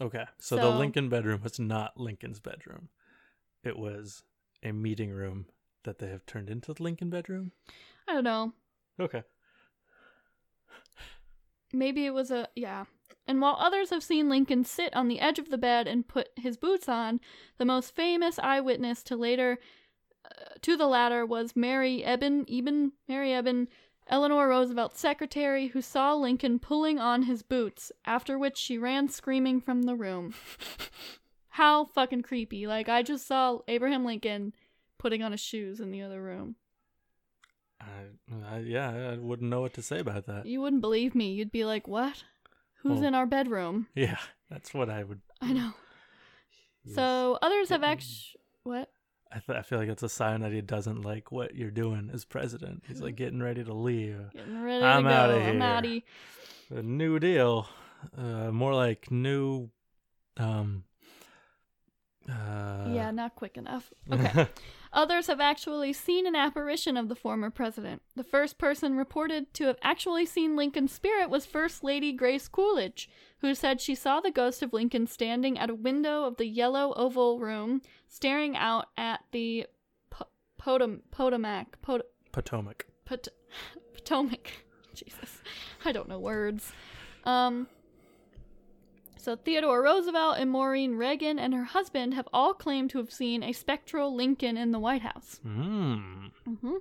Okay. So, the Lincoln bedroom was not Lincoln's bedroom. It was a meeting room that they have turned into the Lincoln bedroom. I don't know. Okay. Maybe it was a yeah. And while others have seen Lincoln sit on the edge of the bed and put his boots on, the most famous eyewitness to later uh, to the latter was Mary Eben, Eben, Mary Eben, Eleanor Roosevelt's secretary, who saw Lincoln pulling on his boots. After which she ran screaming from the room. How fucking creepy! Like I just saw Abraham Lincoln putting on his shoes in the other room. I, I, yeah, I wouldn't know what to say about that. You wouldn't believe me. You'd be like, "What? Who's Well, in our bedroom?" Yeah, that's what I would. I know. Yes. So others have actually what? I, th- I feel like it's a sign that he doesn't like what you're doing as president. He's like getting ready to leave. Getting ready I'm to go. outta I'm out of here. outie. A new deal. Uh, more like new. Um. Uh, yeah, not quick enough. Okay. Others have actually seen an apparition of the former president. The first person reported to have actually seen Lincoln's spirit was First Lady Grace Coolidge, who said she saw the ghost of Lincoln standing at a window of the yellow oval room, staring out at the po- Potom- Potomac. Pot- Potomac. Pot- Potomac. Jesus, I don't know words. Um. So Theodore Roosevelt and Maureen Reagan and her husband have all claimed to have seen a spectral Lincoln in the White House. Mm. hmm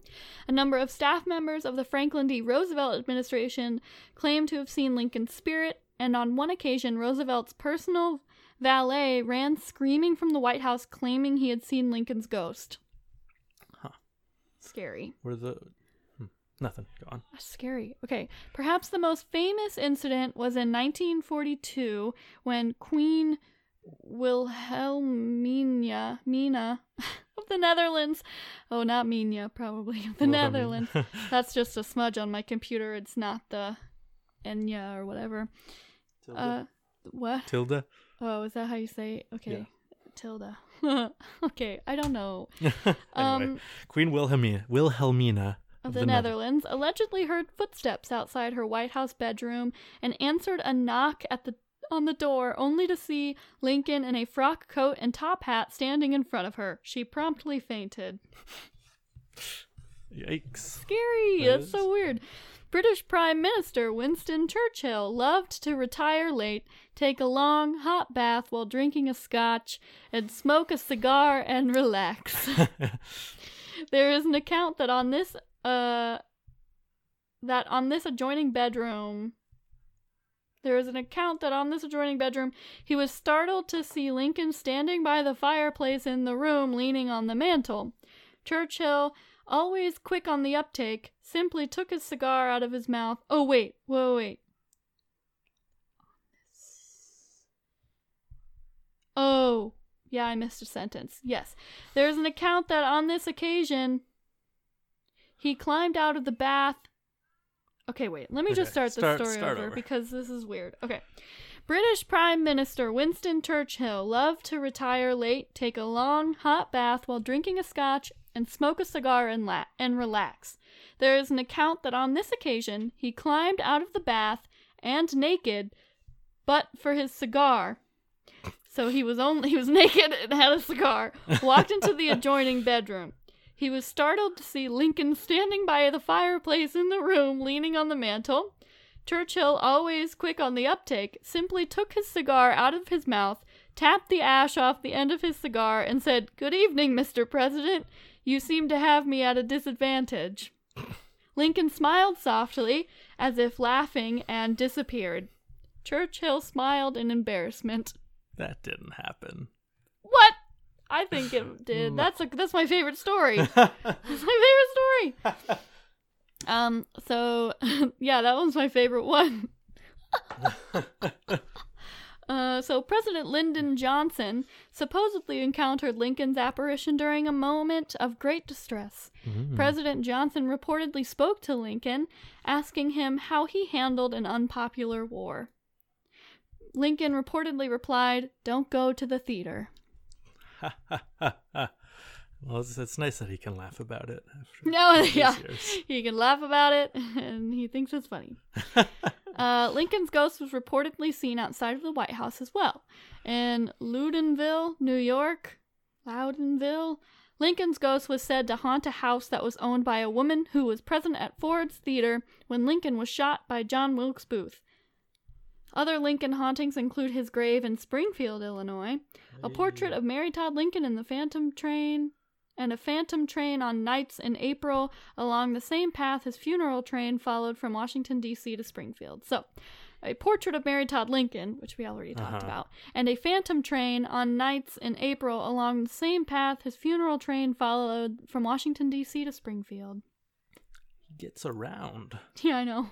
A number of staff members of the Franklin D. Roosevelt administration claim to have seen Lincoln's spirit, and on one occasion, Roosevelt's personal valet ran screaming from the White House claiming he had seen Lincoln's ghost. Huh. Scary. Where the. Nothing. Go on. That's scary. Okay. Perhaps the most famous incident was in 1942 when Queen Wilhelmina Mina of the Netherlands. Oh, not Mina, probably. The Wilhelmina. Netherlands. That's just a smudge on my computer. It's not the Enya or whatever. Tilda. Uh, what? Tilda. Oh, is that how you say? it? Okay. Yeah. Tilda. okay, I don't know. anyway, Um, Queen Wilhelmina. Wilhelmina of the, Netherlands allegedly heard footsteps outside her White House bedroom and answered a knock at the on the door only to see Lincoln in a frock coat and top hat standing in front of her. She promptly fainted. Yikes. Scary. That That's so weird. British Prime Minister Winston Churchill loved to retire late, take a long hot bath while drinking a scotch, and smoke a cigar and relax. There is an account that on this uh that on this adjoining bedroom there is an account that on this adjoining bedroom he was startled to see Lincoln standing by the fireplace in the room leaning on the mantel. Churchill, always quick on the uptake, simply took his cigar out of his mouth. Oh wait, whoa wait. Oh, yeah, I missed a sentence. Yes. There is an account that on this occasion he climbed out of the bath. Okay, wait. Let me just start the start- story start over, over. because this is weird. Okay. British Prime Minister Winston Churchill loved to retire late, take a long hot bath while drinking a scotch, and smoke a cigar and la- and relax. There is an account that on this occasion he climbed out of the bath and naked, but for his cigar. So he was only he was naked and had a cigar. Walked into the adjoining bedroom. He was startled to see Lincoln standing by the fireplace in the room, leaning on the mantel. Churchill, always quick on the uptake, simply took his cigar out of his mouth, tapped the ash off the end of his cigar, and said, Good evening, Mr. President. You seem to have me at a disadvantage. Lincoln smiled softly, as if laughing, and disappeared. Churchill smiled in embarrassment. That didn't happen. I think it did. That's a, that's my favorite story. That's my favorite story. Um. So yeah, that one's my favorite one. Uh, so President Lyndon Johnson supposedly encountered Lincoln's apparition during a moment of great distress. Mm. President Johnson reportedly spoke to Lincoln, asking him how he handled an unpopular war. Lincoln reportedly replied, "Don't go to the theater." well, it's, it's nice that he can laugh about it. No, yeah, years. he can laugh about it, and he thinks it's funny. Uh, Lincoln's ghost was reportedly seen outside of the White House as well. In Loudonville, New York, Loudonville, Lincoln's ghost was said to haunt a house that was owned by a woman who was present at Ford's Theater when Lincoln was shot by John Wilkes Booth. Other Lincoln hauntings include his grave in Springfield, Illinois, a portrait of Mary Todd Lincoln in the Phantom Train, and a phantom train on nights in April along the same path his funeral train followed from Washington, D.C. to Springfield. So, a portrait of Mary Todd Lincoln, which we already talked Uh-huh. about, and a phantom train on nights in April along the same path his funeral train followed from Washington, D.C. to Springfield. Gets around. Yeah, I know.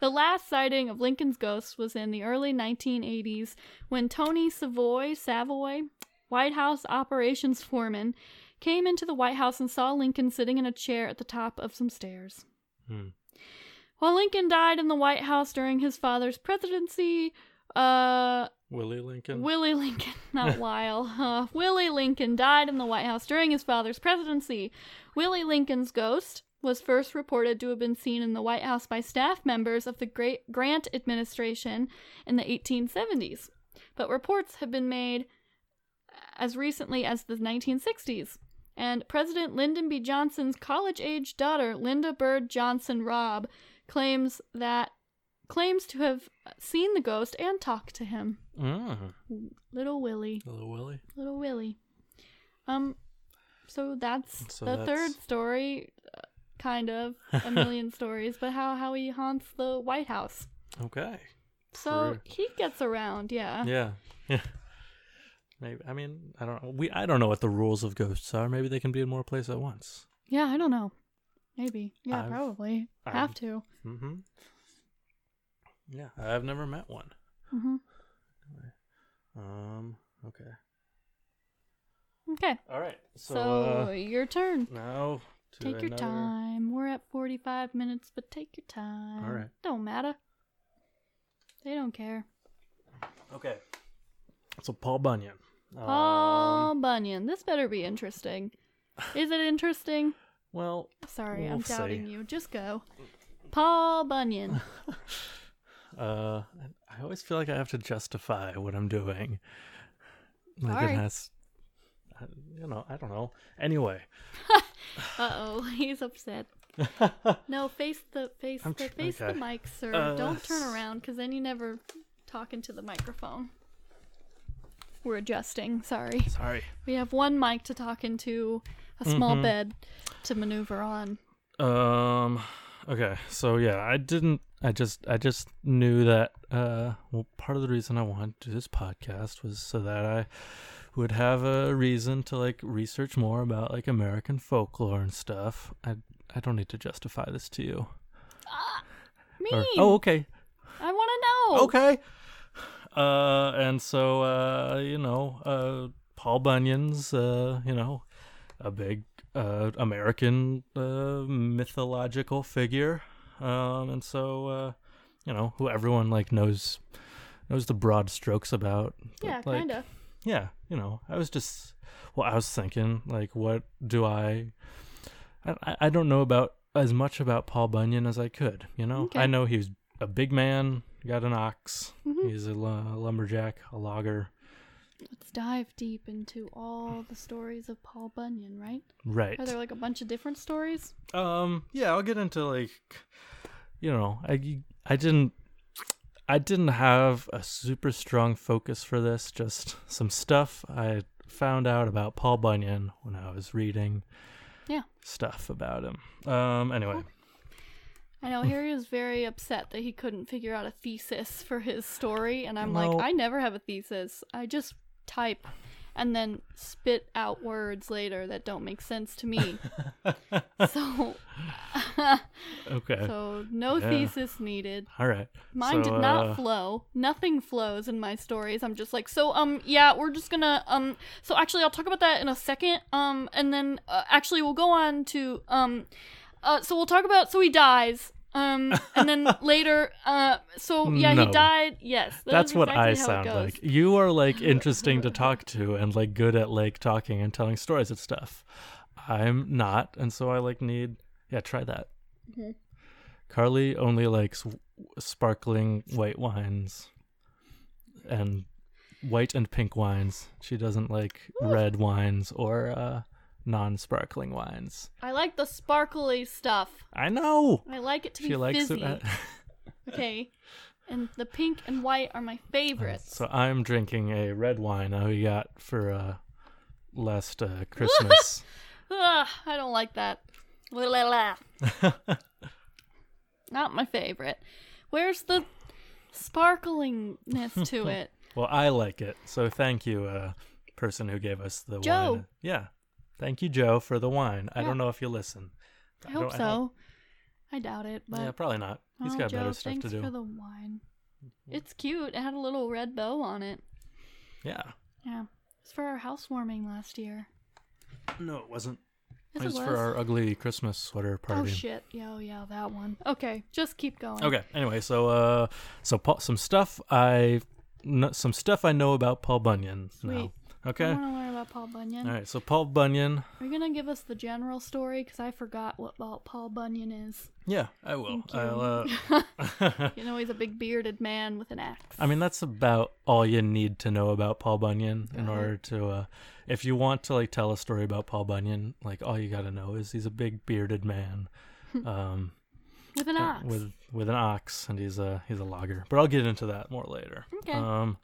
The last sighting of Lincoln's ghost was in the early 1980s when Tony Savoy, Savoy, White House operations foreman, came into the White House and saw Lincoln sitting in a chair at the top of some stairs. Hmm. While Lincoln died in the White House during his father's presidency, uh, Willie Lincoln. Willie Lincoln, not Weil. Uh, Willie Lincoln died in the White House during his father's presidency. Willie Lincoln's ghost was first reported to have been seen in the White House by staff members of the Great Grant administration in the 1870s, but reports have been made as recently as the 1960s. And President Lyndon B. Johnson's college-age daughter, Lynda Bird Johnson Robb, claims that claims to have seen the ghost and talked to him. Mm. Little Willie. Little Willie. Little Willie. Um, so that's So the that's- third story, uh, kind of a million stories, but how how he haunts the White House. Okay. So he gets around, yeah. Yeah. Yeah. Maybe. I mean, I don't know. We I don't know what the rules of ghosts are. Maybe they can be in more places at once. Yeah, I don't know. Maybe. Yeah, I've- probably. I've- Have to. Mm-hmm. Yeah, I've never met one. hmm Um. Okay. Okay. All right. So, So, uh, your turn. now to Take your another- time. We're at 45 minutes, but take your time. All right. Don't matter. They don't care. Okay. So Paul Bunyan. Paul Um, Bunyan. This better be interesting. Is it interesting? well, Sorry, We'll I'm doubting you. Just go. Paul Bunyan. uh, I always feel like I have to justify what I'm doing. Like Sorry. it has, you know, I don't know. Anyway, Uh oh, he's upset. No, face the face the tr- face okay. the mic, sir. Uh, Don't turn around, because then you never talk into the microphone. We're adjusting. Sorry. sorry. We have one mic to talk into, a small Mhm. bed to maneuver on. Um. Okay. So yeah, I didn't. I just. I just knew that. Uh. Well, part of the reason I wanted to do this podcast was so that I would have a reason to like research more about like American folklore and stuff. I. I don't need to justify this to you. Ah, me. Or- oh, okay. I want to know. Okay. Uh, and so uh, you know, uh, Paul Bunyan's uh, you know, a big uh American uh mythological figure. Um, and so uh, you know, who everyone like knows knows the broad strokes about. but, Yeah, like, kind of. Yeah, you know, I was just, well, I was thinking, like, what do I, I, I- don't know about as much about Paul Bunyan as I could, you know? Okay. I know he was a big man, got an ox, hmm he's a lumberjack, a logger. Let's dive deep into all the stories of Paul Bunyan, right? Right. Are there like a bunch of different stories? Um, yeah, I'll get into, like, you know, I, I didn't, I didn't have a super strong focus for this, just some stuff I found out about Paul Bunyan when I was reading Yeah. stuff about him. Um, anyway, I know Harry was very upset that he couldn't figure out a thesis for his story, and I'm No. like, I never have a thesis. I just type and then spit out words later that don't make sense to me. so, Okay. so no Yeah. thesis needed. All right. Mine So, did not uh, flow. Nothing flows in my stories. I'm just like, so um yeah, we're just gonna um so actually I'll talk about that in a second. Um and then uh, actually we'll go on to um uh so we'll talk about so he dies. Um and then later uh so yeah, No. he died. Yes. that That's is what I exactly sound like. You are like interesting to talk to and like good at like talking and telling stories and stuff. I'm not, and so I like need yeah, try that. Mhm. Carly only likes w- sparkling white wines and white and pink wines. She doesn't like red wines or uh non-sparkling wines. I like the sparkly stuff. I know. I like it to She be likes fizzy. it. okay. And the pink and white are my favorites. So I'm drinking a red wine that we got for uh last uh, Christmas. Ugh, I don't like that. Not my favorite. Where's the sparklingness to it? well, I like it. So thank you, uh person who gave us the Joe. wine. Yeah. Thank you, Joe, for the wine. I don't know if you listen. I hope so. I doubt it, but yeah, probably not. He's oh, got Joe, better stuff to do. for the wine. It's cute. It had a little red bow on it. Yeah. Yeah, it's for our housewarming last year. No, it wasn't. Yes, it was, it for our ugly Christmas sweater party. Oh shit! Yeah, oh, yeah, that one. Okay, just keep going. Okay. Anyway, so uh, so Paul, some stuff I, some stuff I know about Paul Bunyan. now. Okay. I want to learn about Paul Bunyan. All right. So Paul Bunyan. Are you gonna give us the general story? Because I forgot what Paul- Paul Bunyan is. Yeah, I will. You. I'll. Uh, You know, he's a big bearded man with an axe. I mean, that's about all you need to know about Paul Bunyan in it. order to, uh, if you want to like tell a story about Paul Bunyan, like all you got to know is he's a big bearded man, um, with an uh, axe. with with an ox, and he's a he's a logger. But I'll get into that more later. Okay. Um,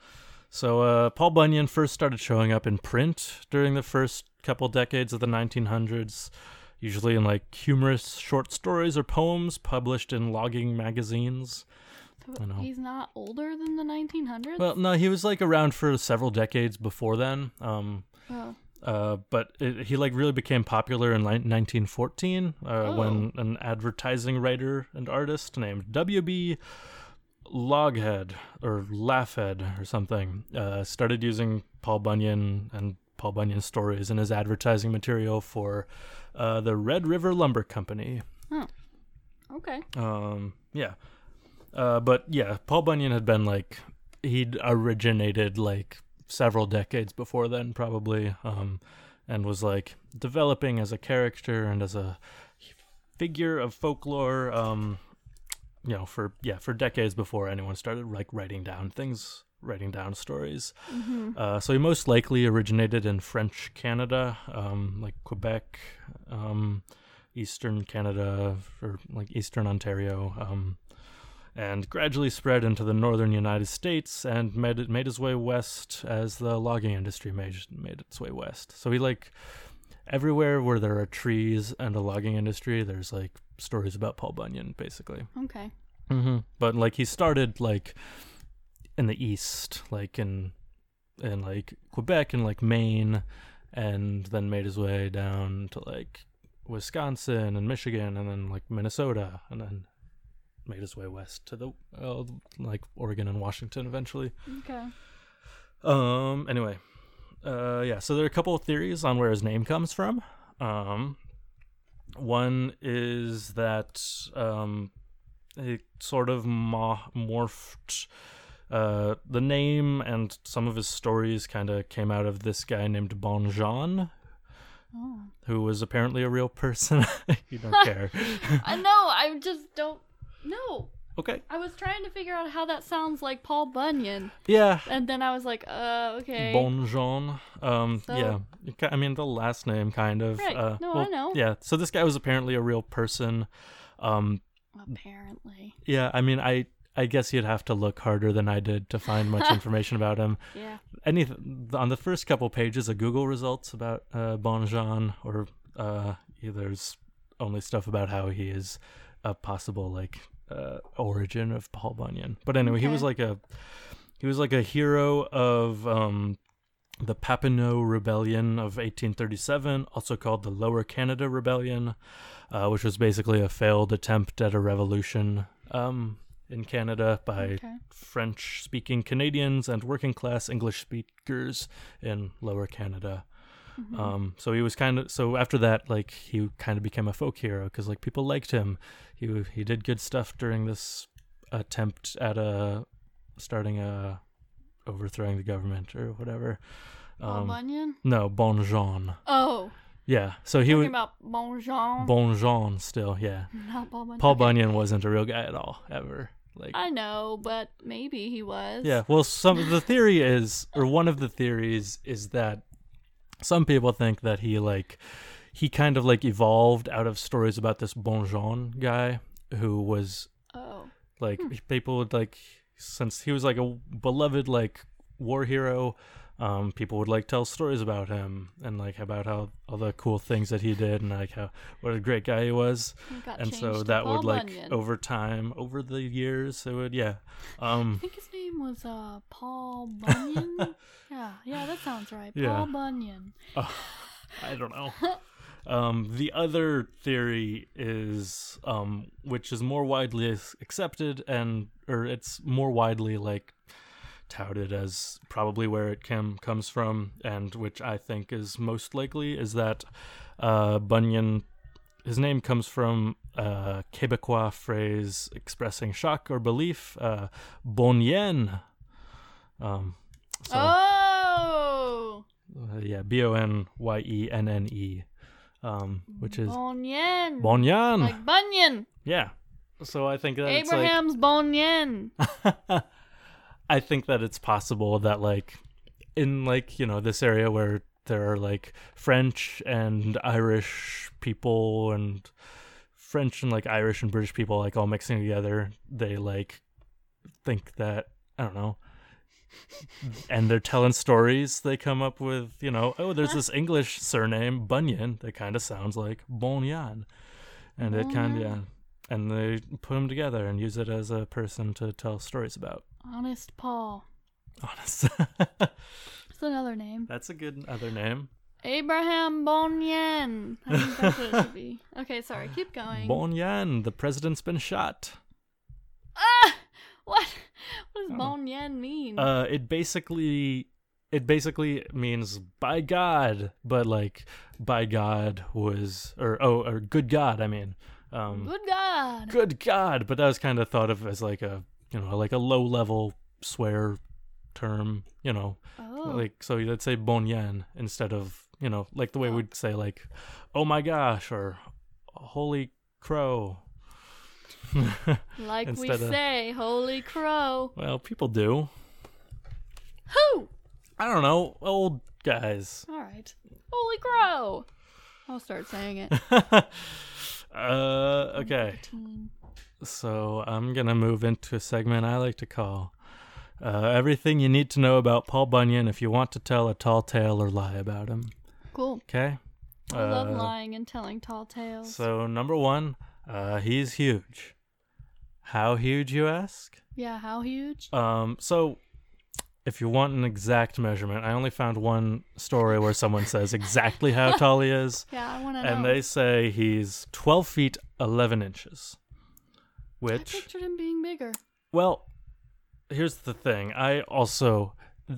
so uh, Paul Bunyan first started showing up in print during the first couple decades of the 1900s, usually in like humorous short stories or poems published in logging magazines. So know. He's not older than the 1900s. Well, no, he was like around for several decades before then. Um, oh. uh, but it, he like really became popular in like 1914 uh, Oh. when an advertising writer and artist named W.B. Loghead or Laughhead or something uh, started using Paul Bunyan and Paul Bunyan stories in his advertising material for uh, the Red River Lumber Company. Oh, Okay. Um, yeah. Uh, but yeah, Paul Bunyan had been like he'd originated like several decades before then, probably, um, and was like developing as a character and as a figure of folklore. Um, you know, for yeah, for decades before anyone started like writing down things, writing down stories. hmm Uh, so he most likely originated in French Canada, um, like Quebec, um, Eastern Canada, or like Eastern Ontario, um, and gradually spread into the northern United States and made it, made his way west as the logging industry made made its way west. So he like everywhere where there are trees and a logging industry, there's like stories about Paul Bunyan, basically. Okay. Mm-hmm. But like he started like in the east, like in in like Quebec and like Maine, and then made his way down to like Wisconsin and Michigan, and then like Minnesota, and then made his way west to the uh, like Oregon and Washington eventually. Okay. Um. Anyway, uh, yeah. So there are a couple of theories on where his name comes from. Um, one is that um, it sort of mo- morphed. Uh, the name and some of his stories kind of came out of this guy named Bon Jean, Oh. who was apparently a real person. you don't care. I know. I just don't. No. Okay. I was trying to figure out how that sounds like Paul Bunyan, Yeah. and then I was like, uh, okay. Bon Jean. Um, So- yeah. I mean, the last name, kind of. Right. Uh, No, I know. Yeah. So this guy was apparently a real person. Um, Apparently. yeah. I mean, I I guess you'd have to look harder than I did to find much information about him. Yeah. Anything on the first couple pages of Google results about uh, Bon Jean, or uh, yeah, there's only stuff about how he is a possible like uh, origin of Paul Bunyan. But anyway, he was like a he was like a hero of um, the Papineau Rebellion of 1837, also called the Lower Canada Rebellion, uh, which was basically a failed attempt at a revolution um, in Canada by Okay. French speaking Canadians and working class English speakers in Lower Canada. Mhm. Um, so he was kind of so after that, like he kind of became a folk hero because like people liked him. He he did good stuff during this attempt at a starting a overthrowing the government or whatever. Paul Um, Bunyan? no, Bon Jean. Oh, Yeah, so he was about Bon Jean. Bon Jean still. Yeah, Not Paul Bunyan. Paul Bunyan wasn't a real guy at all ever. Like I know, but maybe he was. Yeah, well, some the theory is, or one of the theories is that some people think that he like he kind of like evolved out of stories about this Bon Jean guy who was Oh. like hmm. people would like since he was like a beloved like war hero. Um, people would like tell stories about him and like about how all the cool things that he did and like how what a great guy he was got and so that would like Bunyan. over time over the years it would yeah Um, I think his name was uh Paul Bunyan. yeah, yeah, that sounds right. Yeah. Paul Bunyan. I don't know. Um, the other theory is, um, which is more widely accepted and, or it's more widely like touted as probably where it cam- comes from, and which I think is most likely, is that uh, Bunyan, his name comes from a Quebecois phrase expressing shock or belief, uh, bon yen. Um, so, oh, uh, yeah, B O N Y E N N E, um, which is Bunyan. Bonyan. Like Bunyan. yeah. So I think that Abraham's like I think that it's possible that like in like you know this area where there are like French and Irish people and French and like Irish and British people like all mixing together, they like think that I don't know. and they're telling stories. They come up with, you know, oh, there's this English surname Bunyan that kind of sounds like Bonyan, and it kind of, yeah, and they put them together and use it as a person to tell stories about. Honest Paul. Honest, It's another name. that's a good other name. Abraham Bunyan. I think that's what it should be. Okay, sorry. Keep going. Bonyan, the president's been shot. ah! What? What does Oh. Bunyan mean? Uh, it basically, it basically means by God, but like by God was, or oh, or good God. I mean, um, Good God. good God, but that was kind of thought of as like a, you know, like a low level swear term, you know, Oh. like so you'd say bon yen instead of, you know, like the way we'd say like, oh my gosh, or holy crow. Like we of- say, holy crow. well, people do. Who? I don't know, old guys. All right. Holy crow. I'll start saying it. uh, okay. Teen. So I'm gonna move into a segment I like to call uh, everything you need to know about Paul Bunyan if you want to tell a tall tale or lie about him. Cool. Okay. I love Uh, lying and telling tall tales. So number one, uh, he's huge. How huge, you ask? yeah, how huge? Um, so if you want an exact measurement, I only found one story where someone says exactly how tall he is, Yeah, I want to know. and they say he's 12 feet 11 inches. I Which pictured him being bigger. Well, here's the thing. I also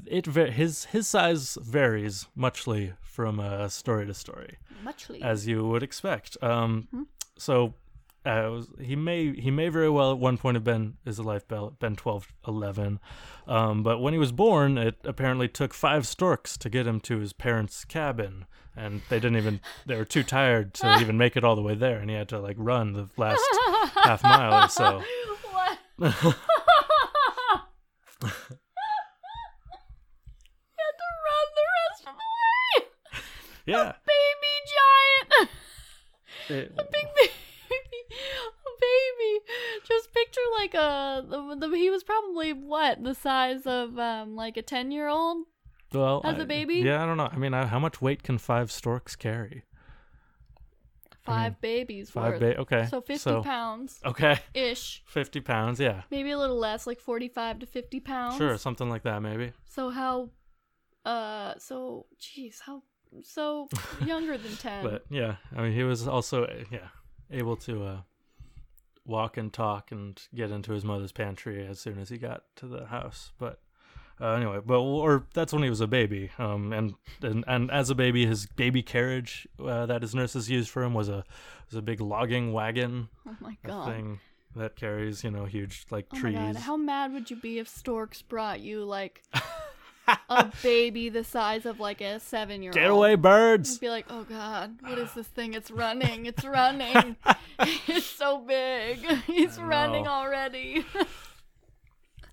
it his his size varies muchly from uh, story to story, Muchly. as you would expect. Um, Mhm. so uh, it was- he may he may very well at one point have been his life bell been 12, 11. Um, but when he was born, it apparently took five storks to get him to his parents' cabin, and they didn't even they were too tired to even make it all the way there, and he had to like run the last half mile or so. what? You had to run the rest of the way. Yeah. Baby giant. It- A big baby. A baby. Like a. The, the, he was probably what the size of um like a ten year old. Well, As a I- baby? Yeah, I don't know. I mean, I, how much weight can five storks carry? five babies Five ba- okay. So 50 so, pounds Okay. ish. 50 pounds, yeah. Maybe a little less, like 45 to 50 pounds. Sure, something like that maybe. So how, uh, so, jeez, how, so younger than 10. But yeah, I mean, he was also uh, yeah able to uh, walk and talk and get into his mother's pantry as soon as he got to the house. But uh, anyway, but or that's when he was a baby. Um, and and, and as a baby, his baby carriage uh, that his nurses used for him was a was a big logging wagon oh my god. thing that carries you know huge like Oh trees. my god, how mad would you be if storks brought you like a baby the size of like a seven year old? Get away, birds! Be like, oh god, what is this thing? It's running, it's running. it's so big. He's running already.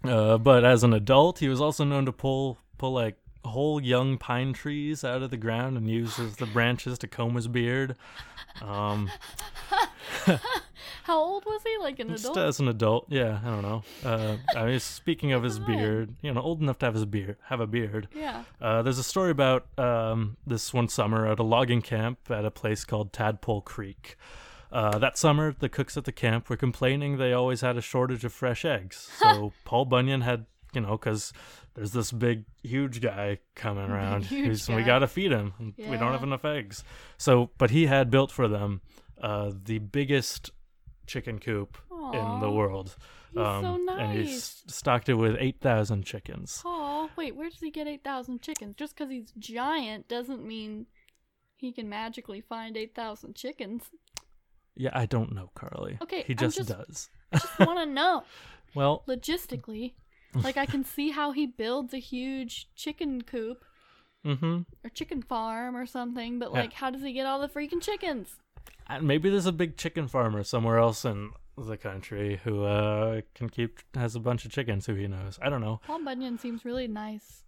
Uh, but as an adult, he was also known to pull pull like whole young pine trees out of the ground and use the branches to comb his beard. Um, How old was he? Like an adult? just adult? as an adult, yeah, I don't know. Uh, I mean, speaking of his beard, you know, old enough to have his beard, have a beard. yeah. Uh, there's a story about um, this one summer at a logging camp at a place called Tadpole Creek. Uh, that summer, the cooks at the camp were complaining they always had a shortage of fresh eggs. So Paul Bunyan had, you know, because there's this big, huge guy coming around. huge who's, We got to feed him. and We don't have enough eggs. So, but he had built for them uh, the biggest chicken coop in the world. Um, He's so And he stocked it with 8,000 chickens. Oh, wait, where does he get 8,000 chickens? Just because he's giant doesn't mean he can magically find 8,000 chickens. Yeah, I don't know, Carly. Okay, He just, just- does. I just want to know. Well, Logistically, like I can see how he builds a huge chicken coop mm-hmm. or chicken farm or something, but Yeah. like, how does he get all the freaking chickens? And maybe there's a big chicken farmer somewhere else in the country who uh, can keep has a bunch of chickens. Who he knows? I don't know. Paul Bunyan seems really nice.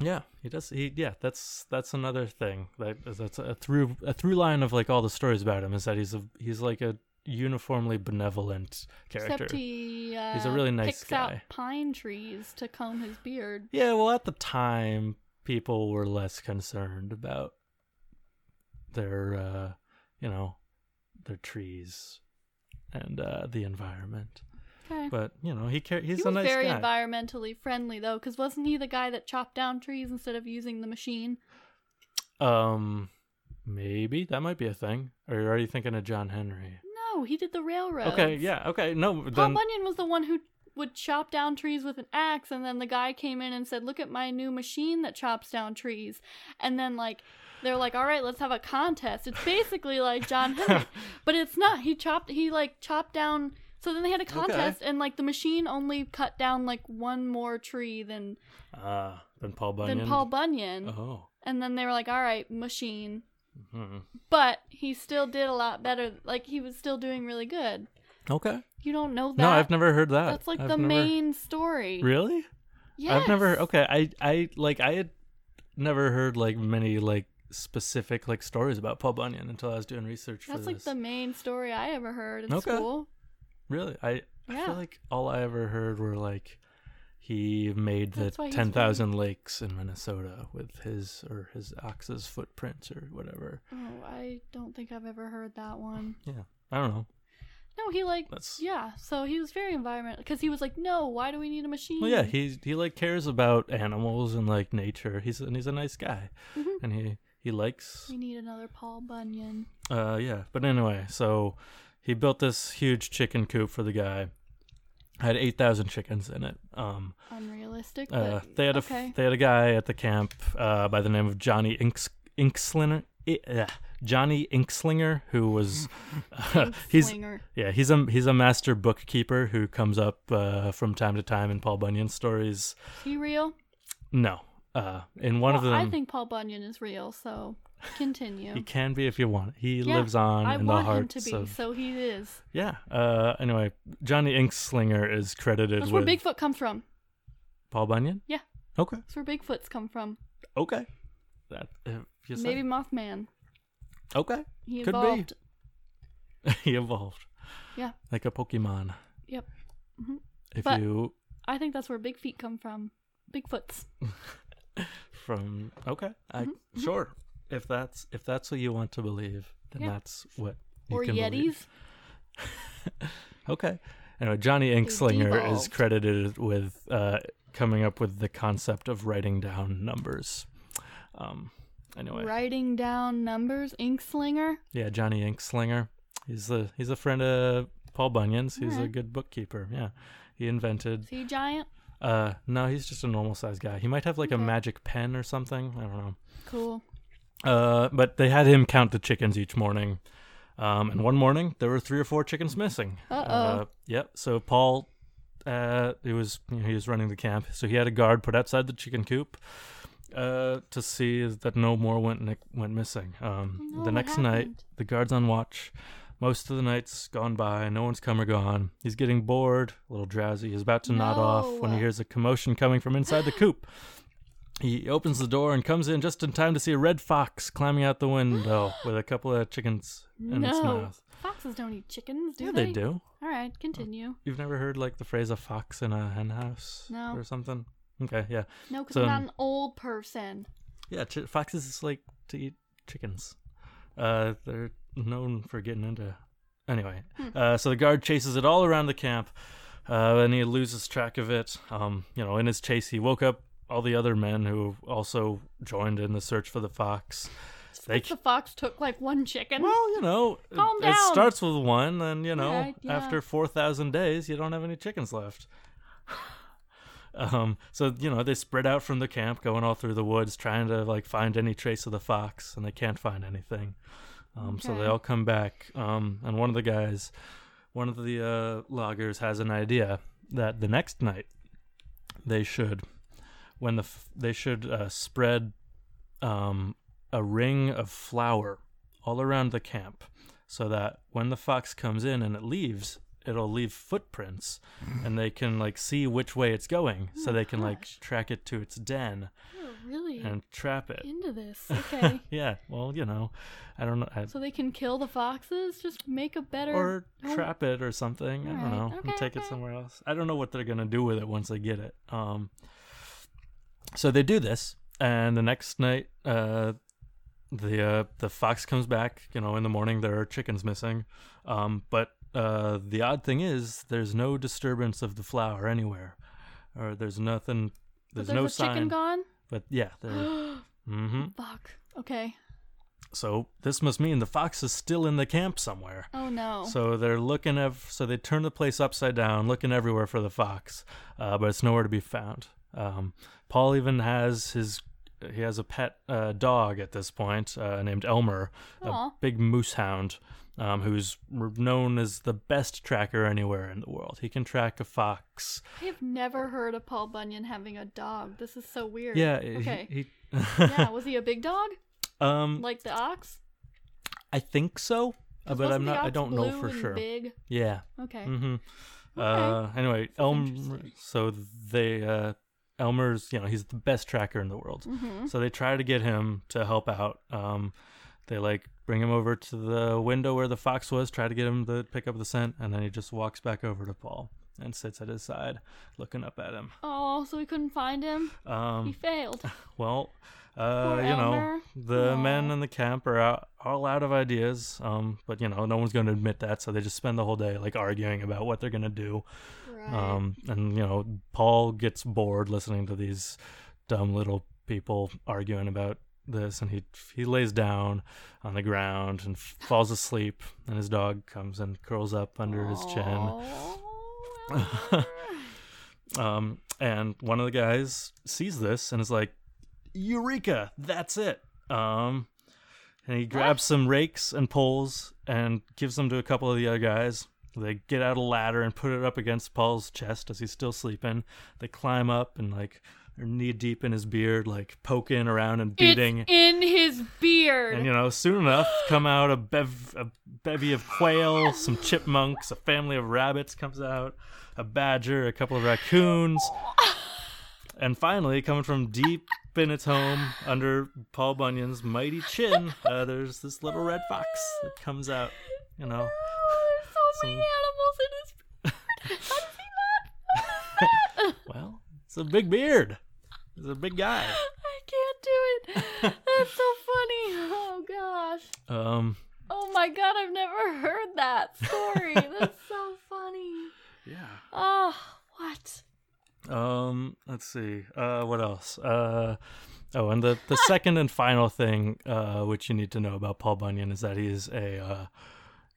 Yeah, he does. He yeah, that's that's another thing that that's a through a through line of like all the stories about him is that he's a he's like a uniformly benevolent character. Except he uh, He's a really nice picks out guy. pine trees to comb his beard. Yeah, well, at the time, people were less concerned about their, uh, you know, their trees and uh, the environment. Okay. But you know, he car- he's he a was nice very guy. environmentally friendly though, because wasn't he the guy that chopped down trees instead of using the machine? um, maybe that might be a thing. Or are you already thinking of John Henry? No, he did the railroad. Okay, yeah, okay, no, Paul then Bunyan was the one who would chop down trees with an axe, and then the guy came in and said, "Look at my new machine that chops down trees." And then like they're like, "All right, let's have a contest." It's basically like John Henry, but it's not. He chopped. He like chopped down. So then they had a contest, and like the machine only cut down like one more tree than uh, then Paul Bunyan. than Paul Bunyan. Oh, And then they were like, "All right, machine." mhm. But he still did a lot better. Like he was still doing really good. okay. You don't know that. No, I've never heard that. That's like I've the never- main story. Really? Yes. I've never okay, I I like I had never heard like many like specific like stories about Paul Bunyan until I was doing research That's like the main story I ever heard in Okay. school. Really? I I feel like all I ever heard were like he made the That's he's 10,000 lakes in Minnesota with his or his ox's footprints or whatever. Oh, I don't think I've ever heard that one. Yeah. I don't know. No, he like That's yeah. So he was very environmental because he was like, no, why do we need a machine? Well, yeah, he he like cares about animals and like nature. He's and he's a nice guy. Mhm. And he he likes we need another Paul Bunyan. Uh, yeah. But anyway, so he built this huge chicken coop for the guy. Had eight thousand chickens in it. Um, Unrealistic. uh, but they had a okay. they had a guy at the camp uh, by the name of Johnny Inks Inkslinger. Uh, Johnny Inkslinger, who was he's yeah he's a he's a master bookkeeper who comes up uh, from time to time in Paul Bunyan stories. Is he real? No, uh, in one of Well, them I think Paul Bunyan is real. So continue. he can be if you want. He Yeah, lives on I in the want him hearts to be. of So he is. Yeah. Uh. Anyway, Johnny Inkslinger is credited That's with where Bigfoot comes from. Paul Bunyan. Yeah. Okay. That's where Bigfoots come from. Okay. That if you say. Maybe Mothman. Okay. He Could be. evolved. he evolved. Yeah. Like a Pokemon. Yep. Mhm. If But- you I think that's where Big Feet come from. Bigfoots. from okay, I Mhm, mhm. sure. If that's if that's what you want to believe, then Yeah. that's what you or can Yetis. believe. Okay. Anyway, Johnny Inkslinger is credited with uh, coming up with the concept of writing down numbers. Um, anyway, Writing down numbers, Inkslinger. yeah, Johnny Inkslinger. He's a he's a friend of Paul Bunyan's. He's a good bookkeeper. Yeah, he invented. Sea giant. Uh, no, he's just a normal sized guy. He might have like a magic pen or something. I don't know. Cool. Uh, but they had him count the chickens each morning. Um, and one morning there were three or four chickens missing. Uh-oh. Uh, yep. So Paul, uh, he was you know, he was running the camp, so he had a guard put outside the chicken coop, uh, to see that no more went went missing. Um, No, the next night, the guard's on watch. Most of the night's gone by. No one's come or gone. He's getting bored, a little drowsy. He's about to nod off when he hears a commotion coming from inside the coop. He opens the door and comes in just in time to see a red fox climbing out the window with a couple of chickens in its No. mouth. Foxes don't eat chickens, do yeah, they? they do. All right, continue. You've never heard like the phrase "a fox in a hen house" No. or something? Okay, yeah, No, because So- I'm not an old person. yeah. Ch- foxes like to eat chickens. Uh, they're known for getting into. Anyway, Hmm. uh, so the guard chases it all around the camp, uh, and he loses track of it. Um, you know, in his chase, he woke up all the other men who also joined in the search for the fox. They the fox took like one chicken. Well, you know, it- Calm it down. starts with one, and you know, Alright, yeah. after four thousand days, you don't have any chickens left. um, so you know, they spread out from the camp, going all through the woods, trying to like find any trace of the fox, and they can't find anything. Um, so they all come back, um, and one of the guys, one of the uh, loggers, has an idea that the next night they should, when the f- they should uh, spread um, a ring of flour all around the camp so that when the fox comes in and it leaves it'll leave footprints and they can like see which way it's going so Oh, they can like track it to its den You're really and trap it into this. Okay. yeah well you know i don't know I, so they can kill the foxes? Just make a better. or oh, trap it or something i don't Alright, know and okay, take it somewhere else i don't know what they're gonna do with it once they get it um so they do this and the next night uh the uh the fox comes back you know in the morning there are chickens missing um but uh the odd thing is there's no disturbance of the flour anywhere or there's nothing there's, there's no sign chicken gone? but yeah there mm-hmm Fuck. Okay. so this must mean the fox is still in the camp somewhere Oh no. So they're looking ev- so they turn the place upside down, looking everywhere for the fox, uh, but it's nowhere to be found. Um, Paul even has his he has a pet uh, dog at this point uh, named Elmer, Aw. a big moose hound, um, who's known as the best tracker anywhere in the world. He can track a fox. I have never heard of Paul Bunyan having a dog. This is so weird. Yeah, Okay. he. yeah. Was he a big dog? um, Like the ox? I think so, uh, but I'm not. I don't know for sure. Big. Yeah. Okay. Mm-hmm. Okay. Uh, anyway, Elmer. interesting. So they, uh, Elmer's, you know, he's the best tracker in the world. Mm-hmm. So they try to get him to help out. Um, they like bring him over to the window where the fox was, try to get him to pick up the scent, and then he just walks back over to Paul and sits at his side, looking up at him. Oh, so we couldn't find him. he Um, failed. well, uh, you know, the men in the camp are out, all out of ideas. Um, but you know, no one's going to admit that, so they just spend the whole day like arguing about what they're gonna do. Right. Um, and you know, Paul gets bored listening to these dumb little people arguing about this, and he he lays down on the ground and falls asleep. And his dog comes and curls up under his chin. Um, and one of the guys sees this and is like, "Eureka! That's it!" Um, and he grabs some rakes and poles and gives them to a couple of the other guys. They get out a ladder and put it up against Paul's chest as he's still sleeping. They climb up and like knee deep in his beard, like poking around and beating. It's in his beard. And you know, soon enough, come out a, bev- a bevy of quail, some chipmunks, a family of rabbits comes out, a badger, a couple of raccoons, and finally, coming from deep in its home under Paul Bunyan's mighty chin, uh, there's this little red fox that comes out. You know, Oh, there's so many animals in his beard. How does he not? well, it's a big beard. He's a big guy. I can't do it. That's so funny. Oh gosh. Um, Oh my god, I've never heard that story. That's so funny. Yeah. Oh, what? Um, let's see. Uh, what else? Uh, oh, and the the second and final thing, uh, which you need to know about Paul Bunyan is that he's a uh,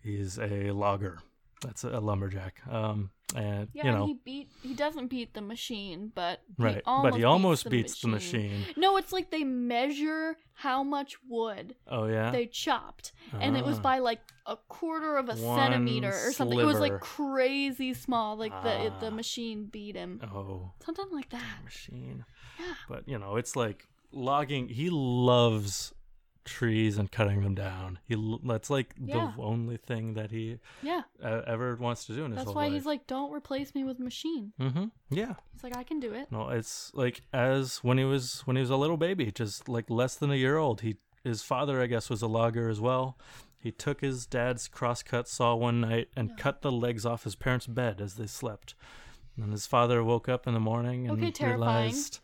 he's a logger. That's a, lumberjack. Um, and Yeah, you know, he beat. He doesn't beat the machine, but right? He but he almost beats, beats the machine. No, it's like they measure how much wood Oh yeah. they chopped, and it was Ah. by like a quarter of a One centimeter or something. It was like crazy small. Like the it, the Ah. machine beat him. oh, Something like that. machine. Yeah. But you know, it's like logging. He loves trees and cutting them down. He that's like Yeah. the only thing that he Yeah, uh, ever wants to do in his whole life. that's whole why life. he's like, "Don't replace me with machine." mm-hmm. Yeah. He's like, "I can do it." No, it's like as when he was when he was a little baby, just like less than a year old. He his father, I guess, was a logger as well. He took his dad's crosscut saw one night and Yeah. cut the legs off his parents' bed as they slept. And his father woke up in the morning and Okay, realized,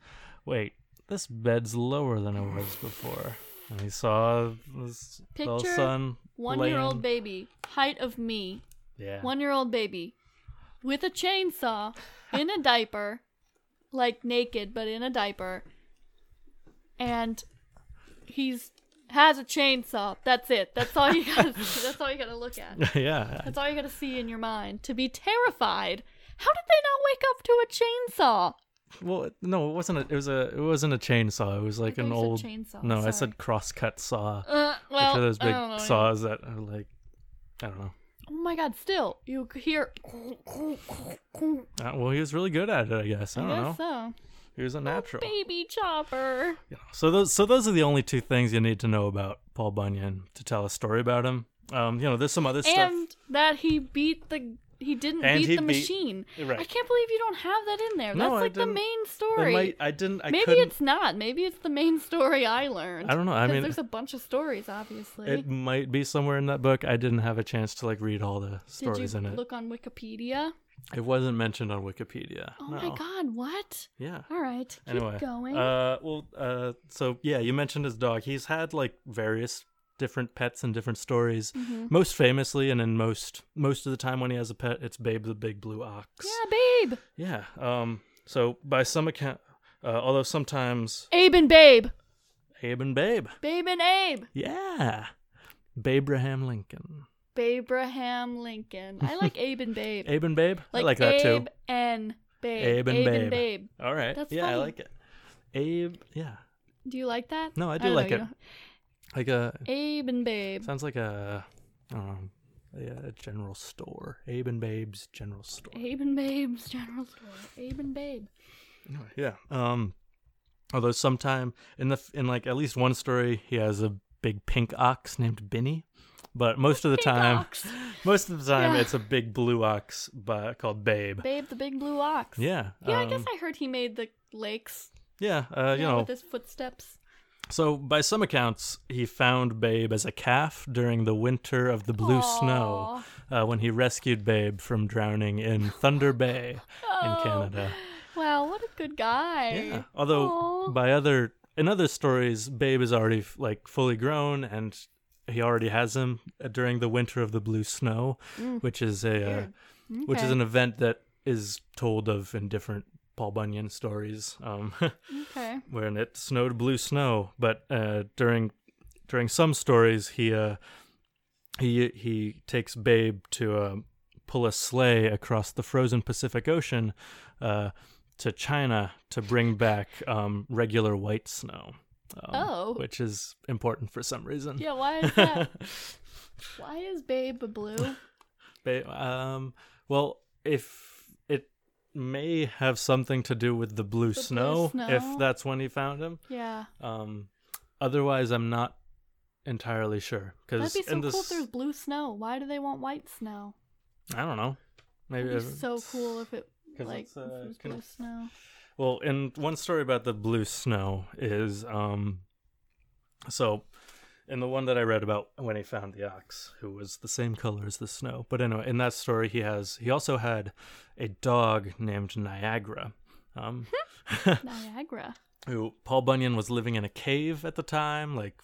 wait, this bed's lower than it was before. And he saw his little Picture son. One year old baby, height of me, Yeah. one year old baby, with a chainsaw, in a diaper, like naked but in a diaper, and he's has a chainsaw. That's it. That's all you gotta. that's all you gotta look at. yeah. That's all you gotta see in your mind to be terrified. How did they not wake up to a chainsaw? Well, no, it wasn't. A, it was a. It wasn't a chainsaw. It was like I an thought you said old. chainsaw, No, I sorry. said crosscut saw. Uh, Which well, are those big know, yeah. saws that are like, I don't know. Oh my god! Still, you hear. Uh, well, he was really good at it, I guess. I I don't know. guess so. He was a natural. Baby chopper. You know, So those, so those are the only two things you need to know about Paul Bunyan to tell a story about him. Um, you know, there's some other stuff. and that he beat the he didn't And beat the beat- machine. Right. I can't believe you don't have that in there. No, That's like the main story. might- I didn't. I Maybe couldn't. it's not. Maybe it's the main story I learned. I don't know. I mean, there's a bunch of stories, obviously. it might be somewhere in that book. I didn't have a chance to like read all the stories in it. look on Wikipedia? It wasn't mentioned on Wikipedia. Oh no. my god! What? Yeah. All right, keep Anyway, going. Uh, well, uh, so yeah, you mentioned his dog. He's had like various different pets and different stories. Mhm. Most famously, and in most most of the time when he has a pet, it's Babe the big blue ox. Yeah, babe. Yeah. Um. So by some account, uh, although sometimes Abe and Babe. Abe and Babe. Babe and Abe. Yeah. Babraham Lincoln. Babraham Lincoln. I like Abe and Babe. Abe and Babe. like I like that too. Abe and Babe. Abe and Babe. Babe. All right. That's yeah, I like it. Abe. Yeah. Do you like that? No, I do don't like know, it. Like a Abe and Babe. sounds like a I don't know. A, a general store. Abe and Babe's general store. Abe and Babe's general store. Abe and Babe. Yeah. Um. Although sometime in the in like at least one story he has a big pink ox named Binny, but most of the Big time ox. most of the time Yeah. it's a big blue ox by, called Babe. Babe the big blue ox. Yeah. Yeah, I um, guess I heard he made the lakes. Yeah. Uh, you yeah, know. with his footsteps. So by some accounts, he found Babe as a calf during the winter of the blue snow uh, when he rescued Babe from drowning in Thunder Bay in Oh, Canada. Wow, what a good guy. Yeah. Although Aw. by other in other stories, Babe is already f- like fully grown and he already has him uh, during the winter of the blue snow, Mm, which is a uh, weird. which is an event that is told of in different Paul Bunyan stories. Um, Okay. when it snowed blue snow, but uh, during during some stories he uh, he he takes Babe to uh, pull a sleigh across the frozen Pacific Ocean uh, to China to bring back um, regular white snow. Um, Oh. which is important for some reason. Yeah, why is that? why is Babe blue? Ba- um, well, if may have something to do with the blue, blue snow, snow? if that's when he found him. Yeah. Um, otherwise, I'm not entirely sure because That'd be so this, cool if there's blue snow. Why do they want white snow? I don't know. Maybe It'd be so cool if it like uh, if it was can- blue snow. Well, and one story about the blue snow is um, so in the one that I read about when he found the ox, who was the same color as the snow. But anyway, in that story, he has he also had a dog named Niagara. Um, Niagara. who Paul Bunyan was living in a cave at the time, like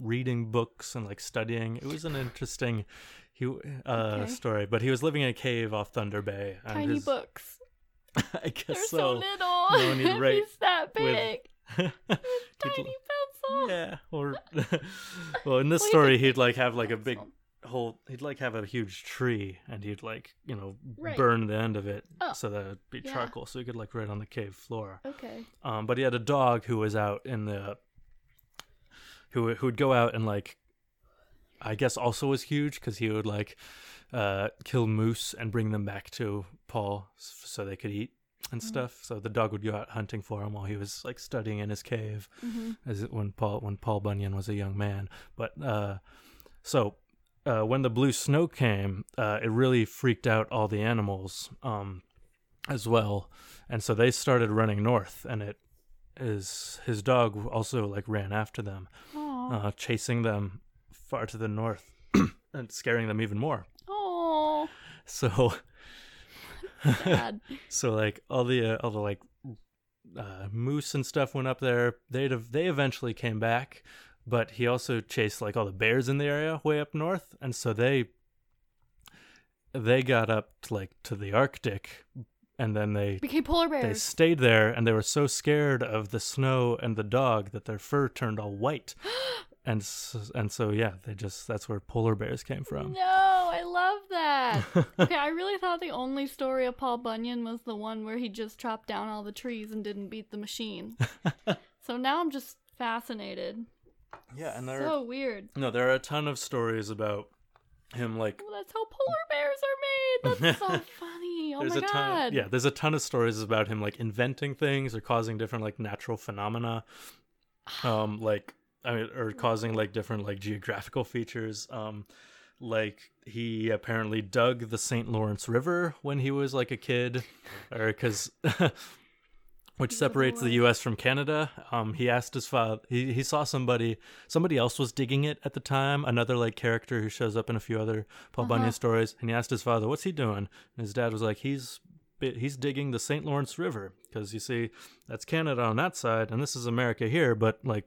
reading books and like studying. It was an interesting he uh Okay. story, but he was living in a cave off Thunder Bay. and Tiny his- books. I guess They're so, so. little. No, and he'd write He's that big. He'd Tiny l- yeah, or well, in this Well, story, he'd like have like a big pencil. whole. He'd like have a huge tree, and he'd like you know Right. burn the end of it Oh, so that it'd be yeah. charcoal, so he could like write on the cave floor. Okay. Um, but he had a dog who was out in the who who would go out and like I guess also was huge because he would like uh, kill moose and bring them back to Paul so they could eat and Mhm. stuff. So the dog would go out hunting for him while he was like studying in his cave hmm as it, when Paul when Paul Bunyan was a young man. But uh, so uh, when the blue snow came, uh, it really freaked out all the animals um, as well, and so they started running north. And it is his dog also like ran after them, uh, chasing them far to the north and scaring them even more. Oh. So Sad. so like all the uh, all the like uh, moose and stuff went up there. They they eventually came back, but he also chased like all the bears in the area way up north, and so they they got up to, like to the Arctic, and then they Became polar bears. they stayed there, and they were so scared of the snow and the dog that their fur turned all white, and s and so yeah, they just that's where polar bears came from. No, I love that. okay, I really thought the only story of Paul Bunyan was the one where he just chopped down all the trees and didn't beat the machine. so now I'm just fascinated. yeah, and they're So weird. no, there are a ton of stories about him like Well, that's how polar bears are made. That's so funny. Oh there's my a god. ton yeah there's a ton of stories about him like inventing things or causing different like natural phenomena um like i mean or causing like different like geographical features um like he apparently dug the st lawrence river when he was like a kid or because which separates the us from canada. Um he asked his father he, he saw somebody somebody else was digging it at the time another like character who shows up in a few other paul Uh-huh. bunyan stories and he asked his father what's he doing? And his dad was like he's he's digging the st lawrence river because you see that's canada on that side and this is america here but like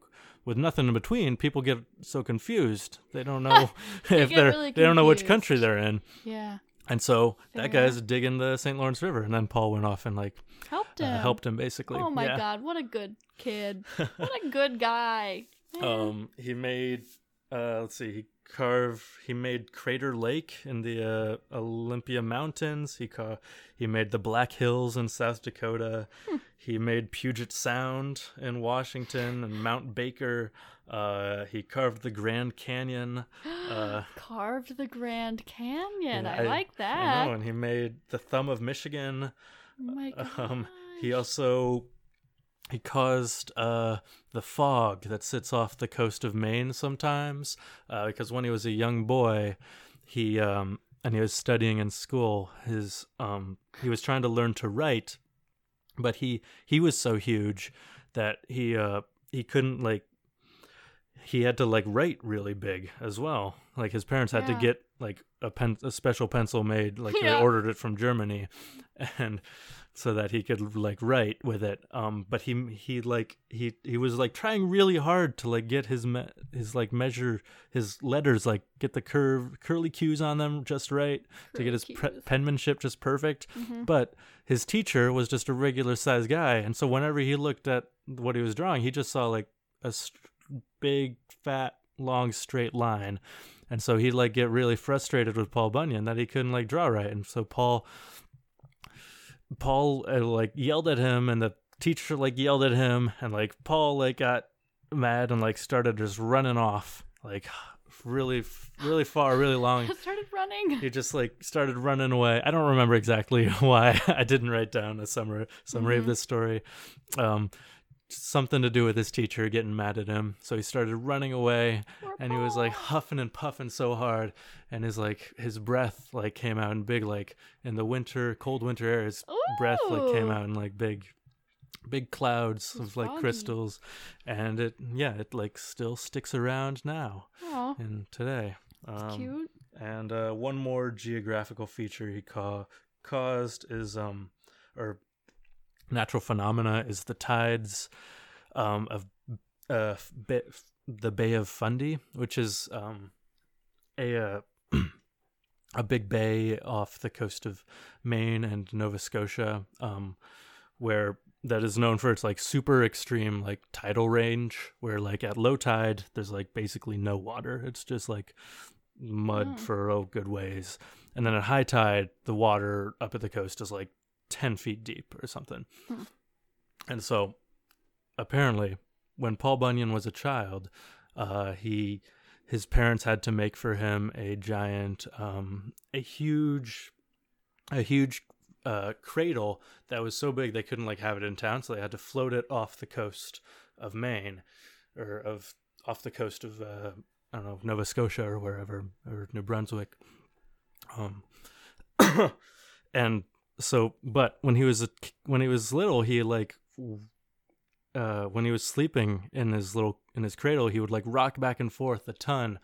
with nothing in between people get so confused they don't know if they're really they don't know which country they're in Yeah. and so Fair that guy's digging the st lawrence river and then paul went off and like Helped uh, him. helped him basically Oh my yeah. god, what a good kid. What a good guy. Man. Um, he made, uh, let's see, he carved, he made Crater Lake in the uh, Olympia Mountains. He ca- he made the Black Hills in South Dakota. Hmm. He made Puget Sound in Washington and Mount Baker. Uh, he carved the Grand Canyon. Uh, Carved the Grand Canyon. yeah, I, like I that. know, and he made the Thumb of Michigan. Oh my god. Um, he also he caused uh, the fog that sits off the coast of Maine sometimes uh, because when he was a young boy, he um, and he was studying in school. His um, he was trying to learn to write, but he he was so huge that he uh, he couldn't like he had to like write really big as well. Like his parents had Yeah. to get like a pen a special pencil made like Yeah. they ordered it from Germany and so that he could like write with it um but he he like he he was like trying really hard to like get his me- his like measure his letters like get the curve curly cues on them just right to get his pre- penmanship just perfect. Mhm. but his teacher was just a regular sized guy and so whenever he looked at what he was drawing he just saw like a st- big fat long straight line. And so he'd like get really frustrated with paul bunyan that he couldn't like draw right. And so paul paul uh, like yelled at him and the teacher like yelled at him and like paul like got mad and like started just running off like really really far really long Just started running. he just like started running away. I don't remember exactly why. I didn't write down a summary summary of Mhm. this story. Um, something to do with his teacher getting mad at him. So he started running away, and he was like huffing and puffing so hard, and his like his breath like came out in big like in the winter cold winter air. His breath like came out in like big big clouds It was of like foggy. crystals and it yeah it like still sticks around now Aw, and today um, cute. and uh, one more geographical feature he ca- caused is um or natural phenomena is the tides um of uh, f- the Bay of Fundy, which is um, a uh, a big bay off the coast of Maine and Nova Scotia, um, where that is known for its like super extreme like tidal range, where like at low tide there's like basically no water. It's just like mud Oh. for a good ways, and then at high tide the water up at the coast is like ten feet deep or something. Hmm. And so, apparently, when Paul Bunyan was a child, uh, he his parents had to make for him a giant, um, a huge, a huge uh, cradle that was so big they couldn't like have it in town, so they had to float it off the coast of Maine, or of off the coast of uh, I don't know Nova Scotia or wherever or New Brunswick. Um, and so, but when he was a, when he was little, he like uh, when he was sleeping in his little in his cradle, he would like rock back and forth a ton,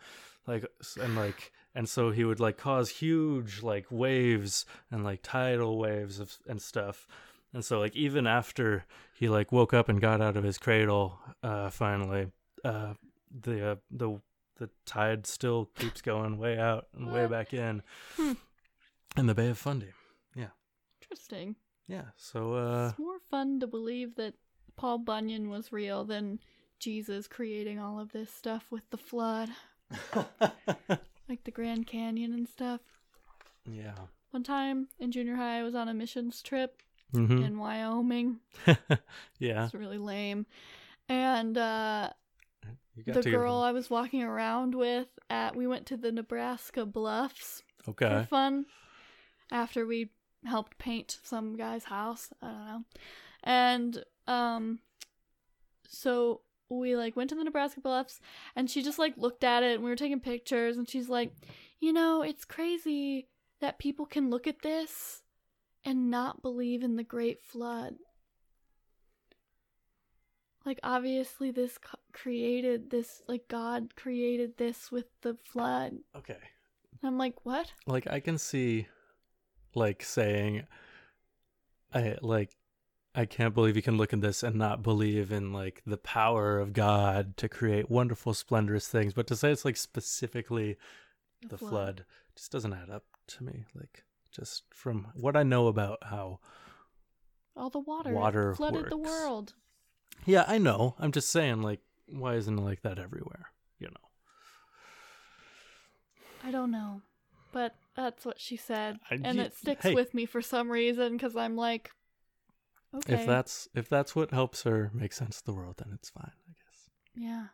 like and like and so he would like cause huge like waves and like tidal waves of and stuff. And so like even after he like woke up and got out of his cradle, uh, finally, uh, the uh, the the tide still keeps going way out and way back in, Hmm. in the Bay of Fundy. Interesting. Yeah. So uh, it's more fun to believe that Paul Bunyan was real than Jesus creating all of this stuff with the flood, like the Grand Canyon and stuff. yeah. One time in junior high, I was on a missions trip hmm in Wyoming. yeah. It's really lame. And uh, You got the girl I was walking around with at we went to the Nebraska Bluffs Okay. for fun after we helped paint some guy's house. I don't know. And um so we like went to the Nebraska Bluffs and she just like looked at it and we were taking pictures and she's like, "You know, it's crazy that people can look at this and not believe in the great flood." Like obviously this created this like God created this with the flood. Okay. I'm like, "What?" Like I can see, like saying, I like, I can't believe you can look at this and not believe in like the power of God to create wonderful, splendorous things. But to say it's like specifically the flood just doesn't add up to me. Like just from what I know about how. All the water, Water flooded the world. Yeah, I know. I'm just saying, like, why isn't it like that everywhere? You know. I don't know, but that's what she said, I- and you- it sticks hey. with me for some reason because I'm like, okay, If that's if that's what helps her make sense of the world, then it's fine, I guess. yeah,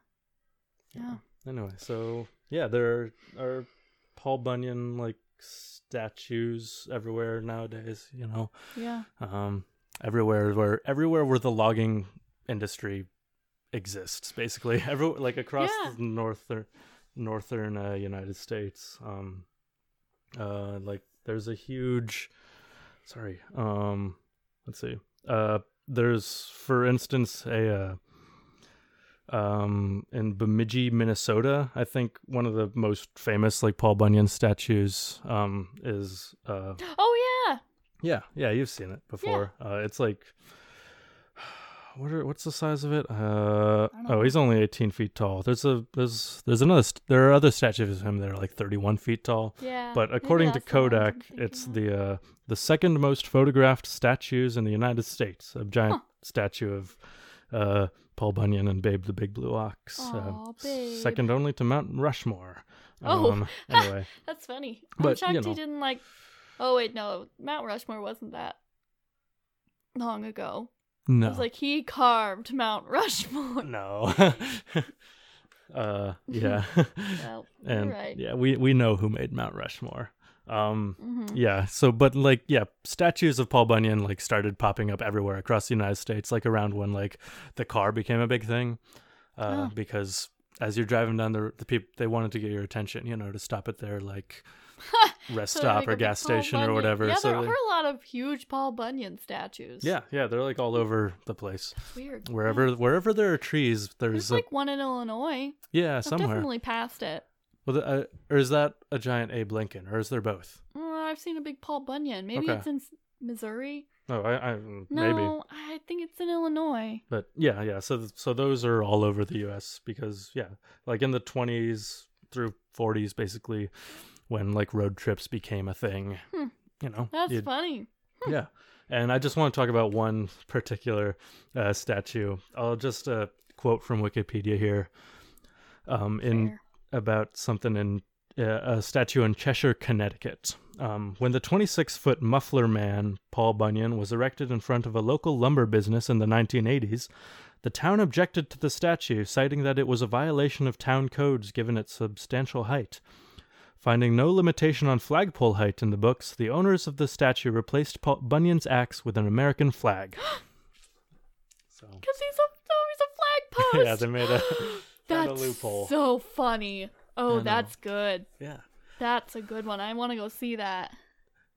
yeah, Anyway, so yeah, there are Paul Bunyan like statues everywhere nowadays. You know, yeah, um, everywhere where everywhere where the logging industry exists, basically, every like across Yeah. the northern northern uh, United States. Um, uh, like there's a huge, sorry, um, let's see, uh, there's for instance a. Uh, um in Bemidji, Minnesota. I think one of the most famous like Paul Bunyan statues um is uh oh yeah, yeah, yeah, you've seen it before. Uh it's like what are what's the size of it? Uh oh, he's only 18 feet tall. There's a there's there's another st- there are other statues of him that are like 31 feet tall. yeah. But according to that's the ones I'm Kodak, it's of. the uh, the second most photographed statues in the United States. A giant Huh. statue of uh, Paul Bunyan and Babe the Big Blue Ox. uh, Babe. second only to Mount Rushmore. Oh. Um, anyway, That's funny. I'm But, shocked you he didn't like. Oh wait, no, Mount Rushmore wasn't that long ago. It no, was like he carved Mount Rushmore. no. uh, yeah, well, and right. yeah, we we know who made Mount Rushmore. Um, hmm Yeah. So, but like, yeah, statues of Paul Bunyan like started popping up everywhere across the United States, like around when like the car became a big thing, uh, Oh. because as you're driving down the the people they wanted to get your attention, you know, to stop at their like rest So, stop like, or gas station or whatever. Yeah, so there they- are a lot of huge Paul Bunyan statues. yeah, yeah, they're like all over the place. It's weird. Wherever Yeah. wherever there are trees, there's, There's a like one in Illinois. yeah I've somewhere. definitely passed it. Well, the, uh, or is that a giant Abe Lincoln, or is there both? Uh, I've seen a big Paul Bunyan. Maybe Okay. it's in Missouri. No, I, I No, maybe. I think it's in Illinois. But yeah, yeah. So so those are all over the U.S. because yeah, like in the 20s through 40s, basically, when like road trips became a thing. Hmm. You know, That's you'd- funny. yeah. And I just want to talk about one particular uh, statue. I'll just uh, quote from Wikipedia here. Um, in Fair. about something in uh, a statue in Cheshire, Connecticut. Um, when the 26 foot muffler man, Paul Bunyan, was erected in front of a local lumber business in the 1980s, the town objected to the statue, citing that it was a violation of town codes given its substantial height. Finding no limitation on flagpole height in the books, the owners of the statue replaced Paul Bunyan's axe with an American flag. so, Because he's a oh, he's a flag post. yeah, they made a, found a loophole. so funny. Oh, that's good. yeah. That's a good one. I want to go see that.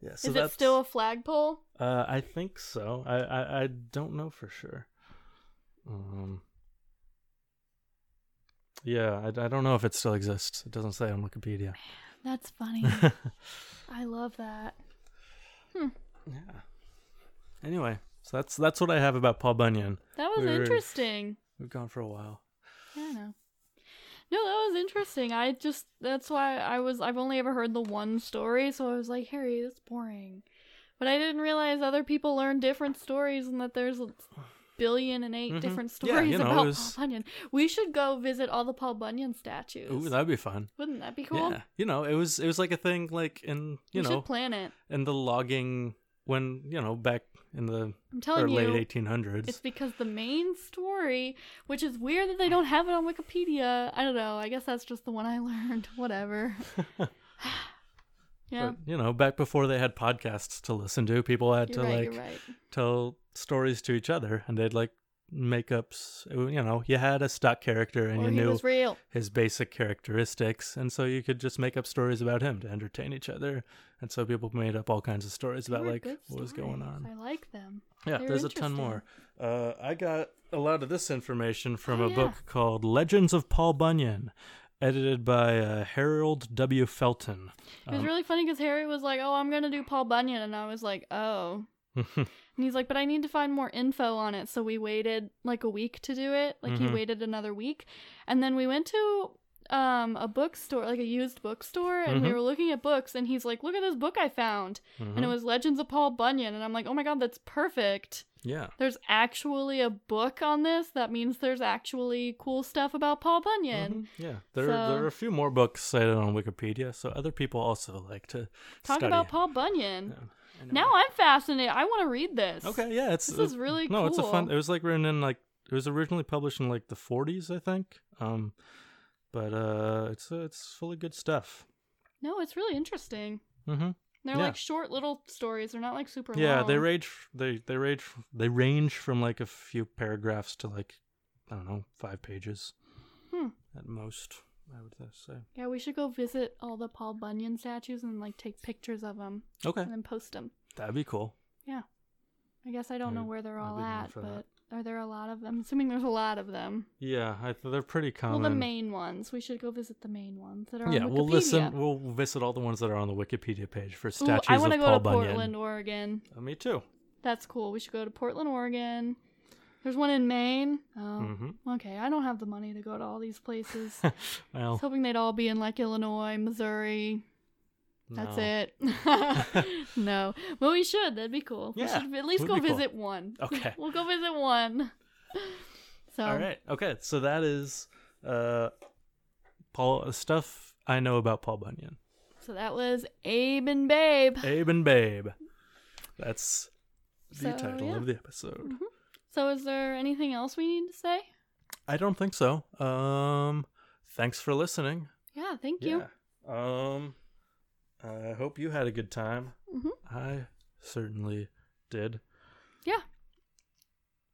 Yeah, so Is it that's- still a flagpole? Uh, I think so. I, I I don't know for sure. Um. Yeah, I, I don't know if it still exists. It doesn't say on Wikipedia. That's funny. I love that. Hmm. yeah. Anyway, so that's that's what I have about Paul Bunyan. That was We're- interesting. We've gone for a while. Yeah, I know. No, that was interesting. I just that's why I was I've only ever heard the one story, so I was like, Harry, that's boring. But I didn't realize other people learn different stories and that there's billion and 8 Mhm. different Yeah, stories you know, about was- Paul Bunyan. We should go visit all the Paul Bunyan statues. Ooh, that'd be fun. Wouldn't that be cool? Yeah, you know, it was it was like a thing like in you we know plan it. in the logging when you know back in the I'm telling late eighteen hundreds. It's because the main story, which is weird that they don't have it on Wikipedia. I don't know. I guess that's just the one I learned. Whatever. yeah. But you know, back before they had podcasts to listen to, people had You're to right, like right. tell stories to each other, and they'd like make ups. You know, you had a stock character, and Or you knew his basic characteristics, and so you could just make up stories about him to entertain each other. And so people made up all kinds of stories They about like what was going on. I like them. Yeah, They were there's a ton more. Uh, I got a lot of this information from Oh, a yeah. book called Legends of Paul Bunyan, edited by uh, Harold W. Felton. It was Um, really funny because Harry was like, "Oh, I'm gonna do Paul Bunyan," and I was like, "Oh." And he's like, "But I need to find more info on it." So we waited like a week to do it. Like he Mhm. waited another week, and then we went to um a bookstore, like a used bookstore, and we Mhm. were looking at books. And he's like, "Look at this book I found," and it Mhm. was Legends of Paul Bunyan. And I'm like, "Oh my god, that's perfect." yeah. There's actually a book on this. That means there's actually cool stuff about Paul Bunyan. Mhm. Yeah, there So- there are a few more books cited on Wikipedia, so other people also like to Talk study. about Paul Bunyan. Yeah. Now I'm fascinated. I want to read this. okay, yeah, it's This it's- is really no, it's a fun. It was like written in like it was originally published in like the 40s, I think. Um, but uh, it's uh, it's full of good stuff. No, it's really interesting. Mm-hmm. They're Yeah. like short little stories. They're not like super long. Yeah, long. they range. They they range. They range from like a few paragraphs to like I don't know five pages Hmm. at most. I would say. Yeah, we should go visit all the Paul Bunyan statues and like take pictures of them Okay, and then post them. that'd be cool. Yeah. I guess I don't know I'd- where they're all at, but that. are there a lot of them? I'm assuming there's a lot of them. Yeah, I, they're pretty common. Well, the main ones. We should go visit the main ones that are yeah, we'll listen. We'll visit all the ones that are on the Wikipedia page for Ooh, statues I of want to go to Portland, Oregon. Uh, me too. That's cool. We should go to Portland, Oregon. There's one in Maine. Oh, Mm-hmm. okay. I don't have the money to go to all these places. I was hoping they'd all be in like Illinois, Missouri. That's no. it. no, but we should. That'd be cool. Yeah, we should at least go be cool. visit one. Okay. we'll go visit one. So All right. Okay. So that is uh, Paul stuff I know about Paul Bunyan. so that was Abe and Babe. Abe and Babe. That's the So, title yeah. of the episode. So is there anything else we need to say? I don't think so. Um, thanks for listening. Yeah, thank you. Yeah. Um, I hope you had a good time. Mhm. I certainly did. Yeah,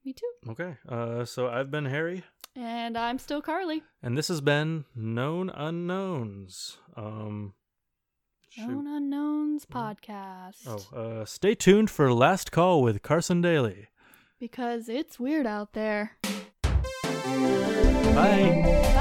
me too. Okay. Uh, so I've been Harry, And I'm still Carly. and this has been Known Unknowns. Um, shoot. Known Unknowns Mm. podcast. Oh, uh, stay tuned for Last Call with Carson Daly. Because it's weird out there. Bye.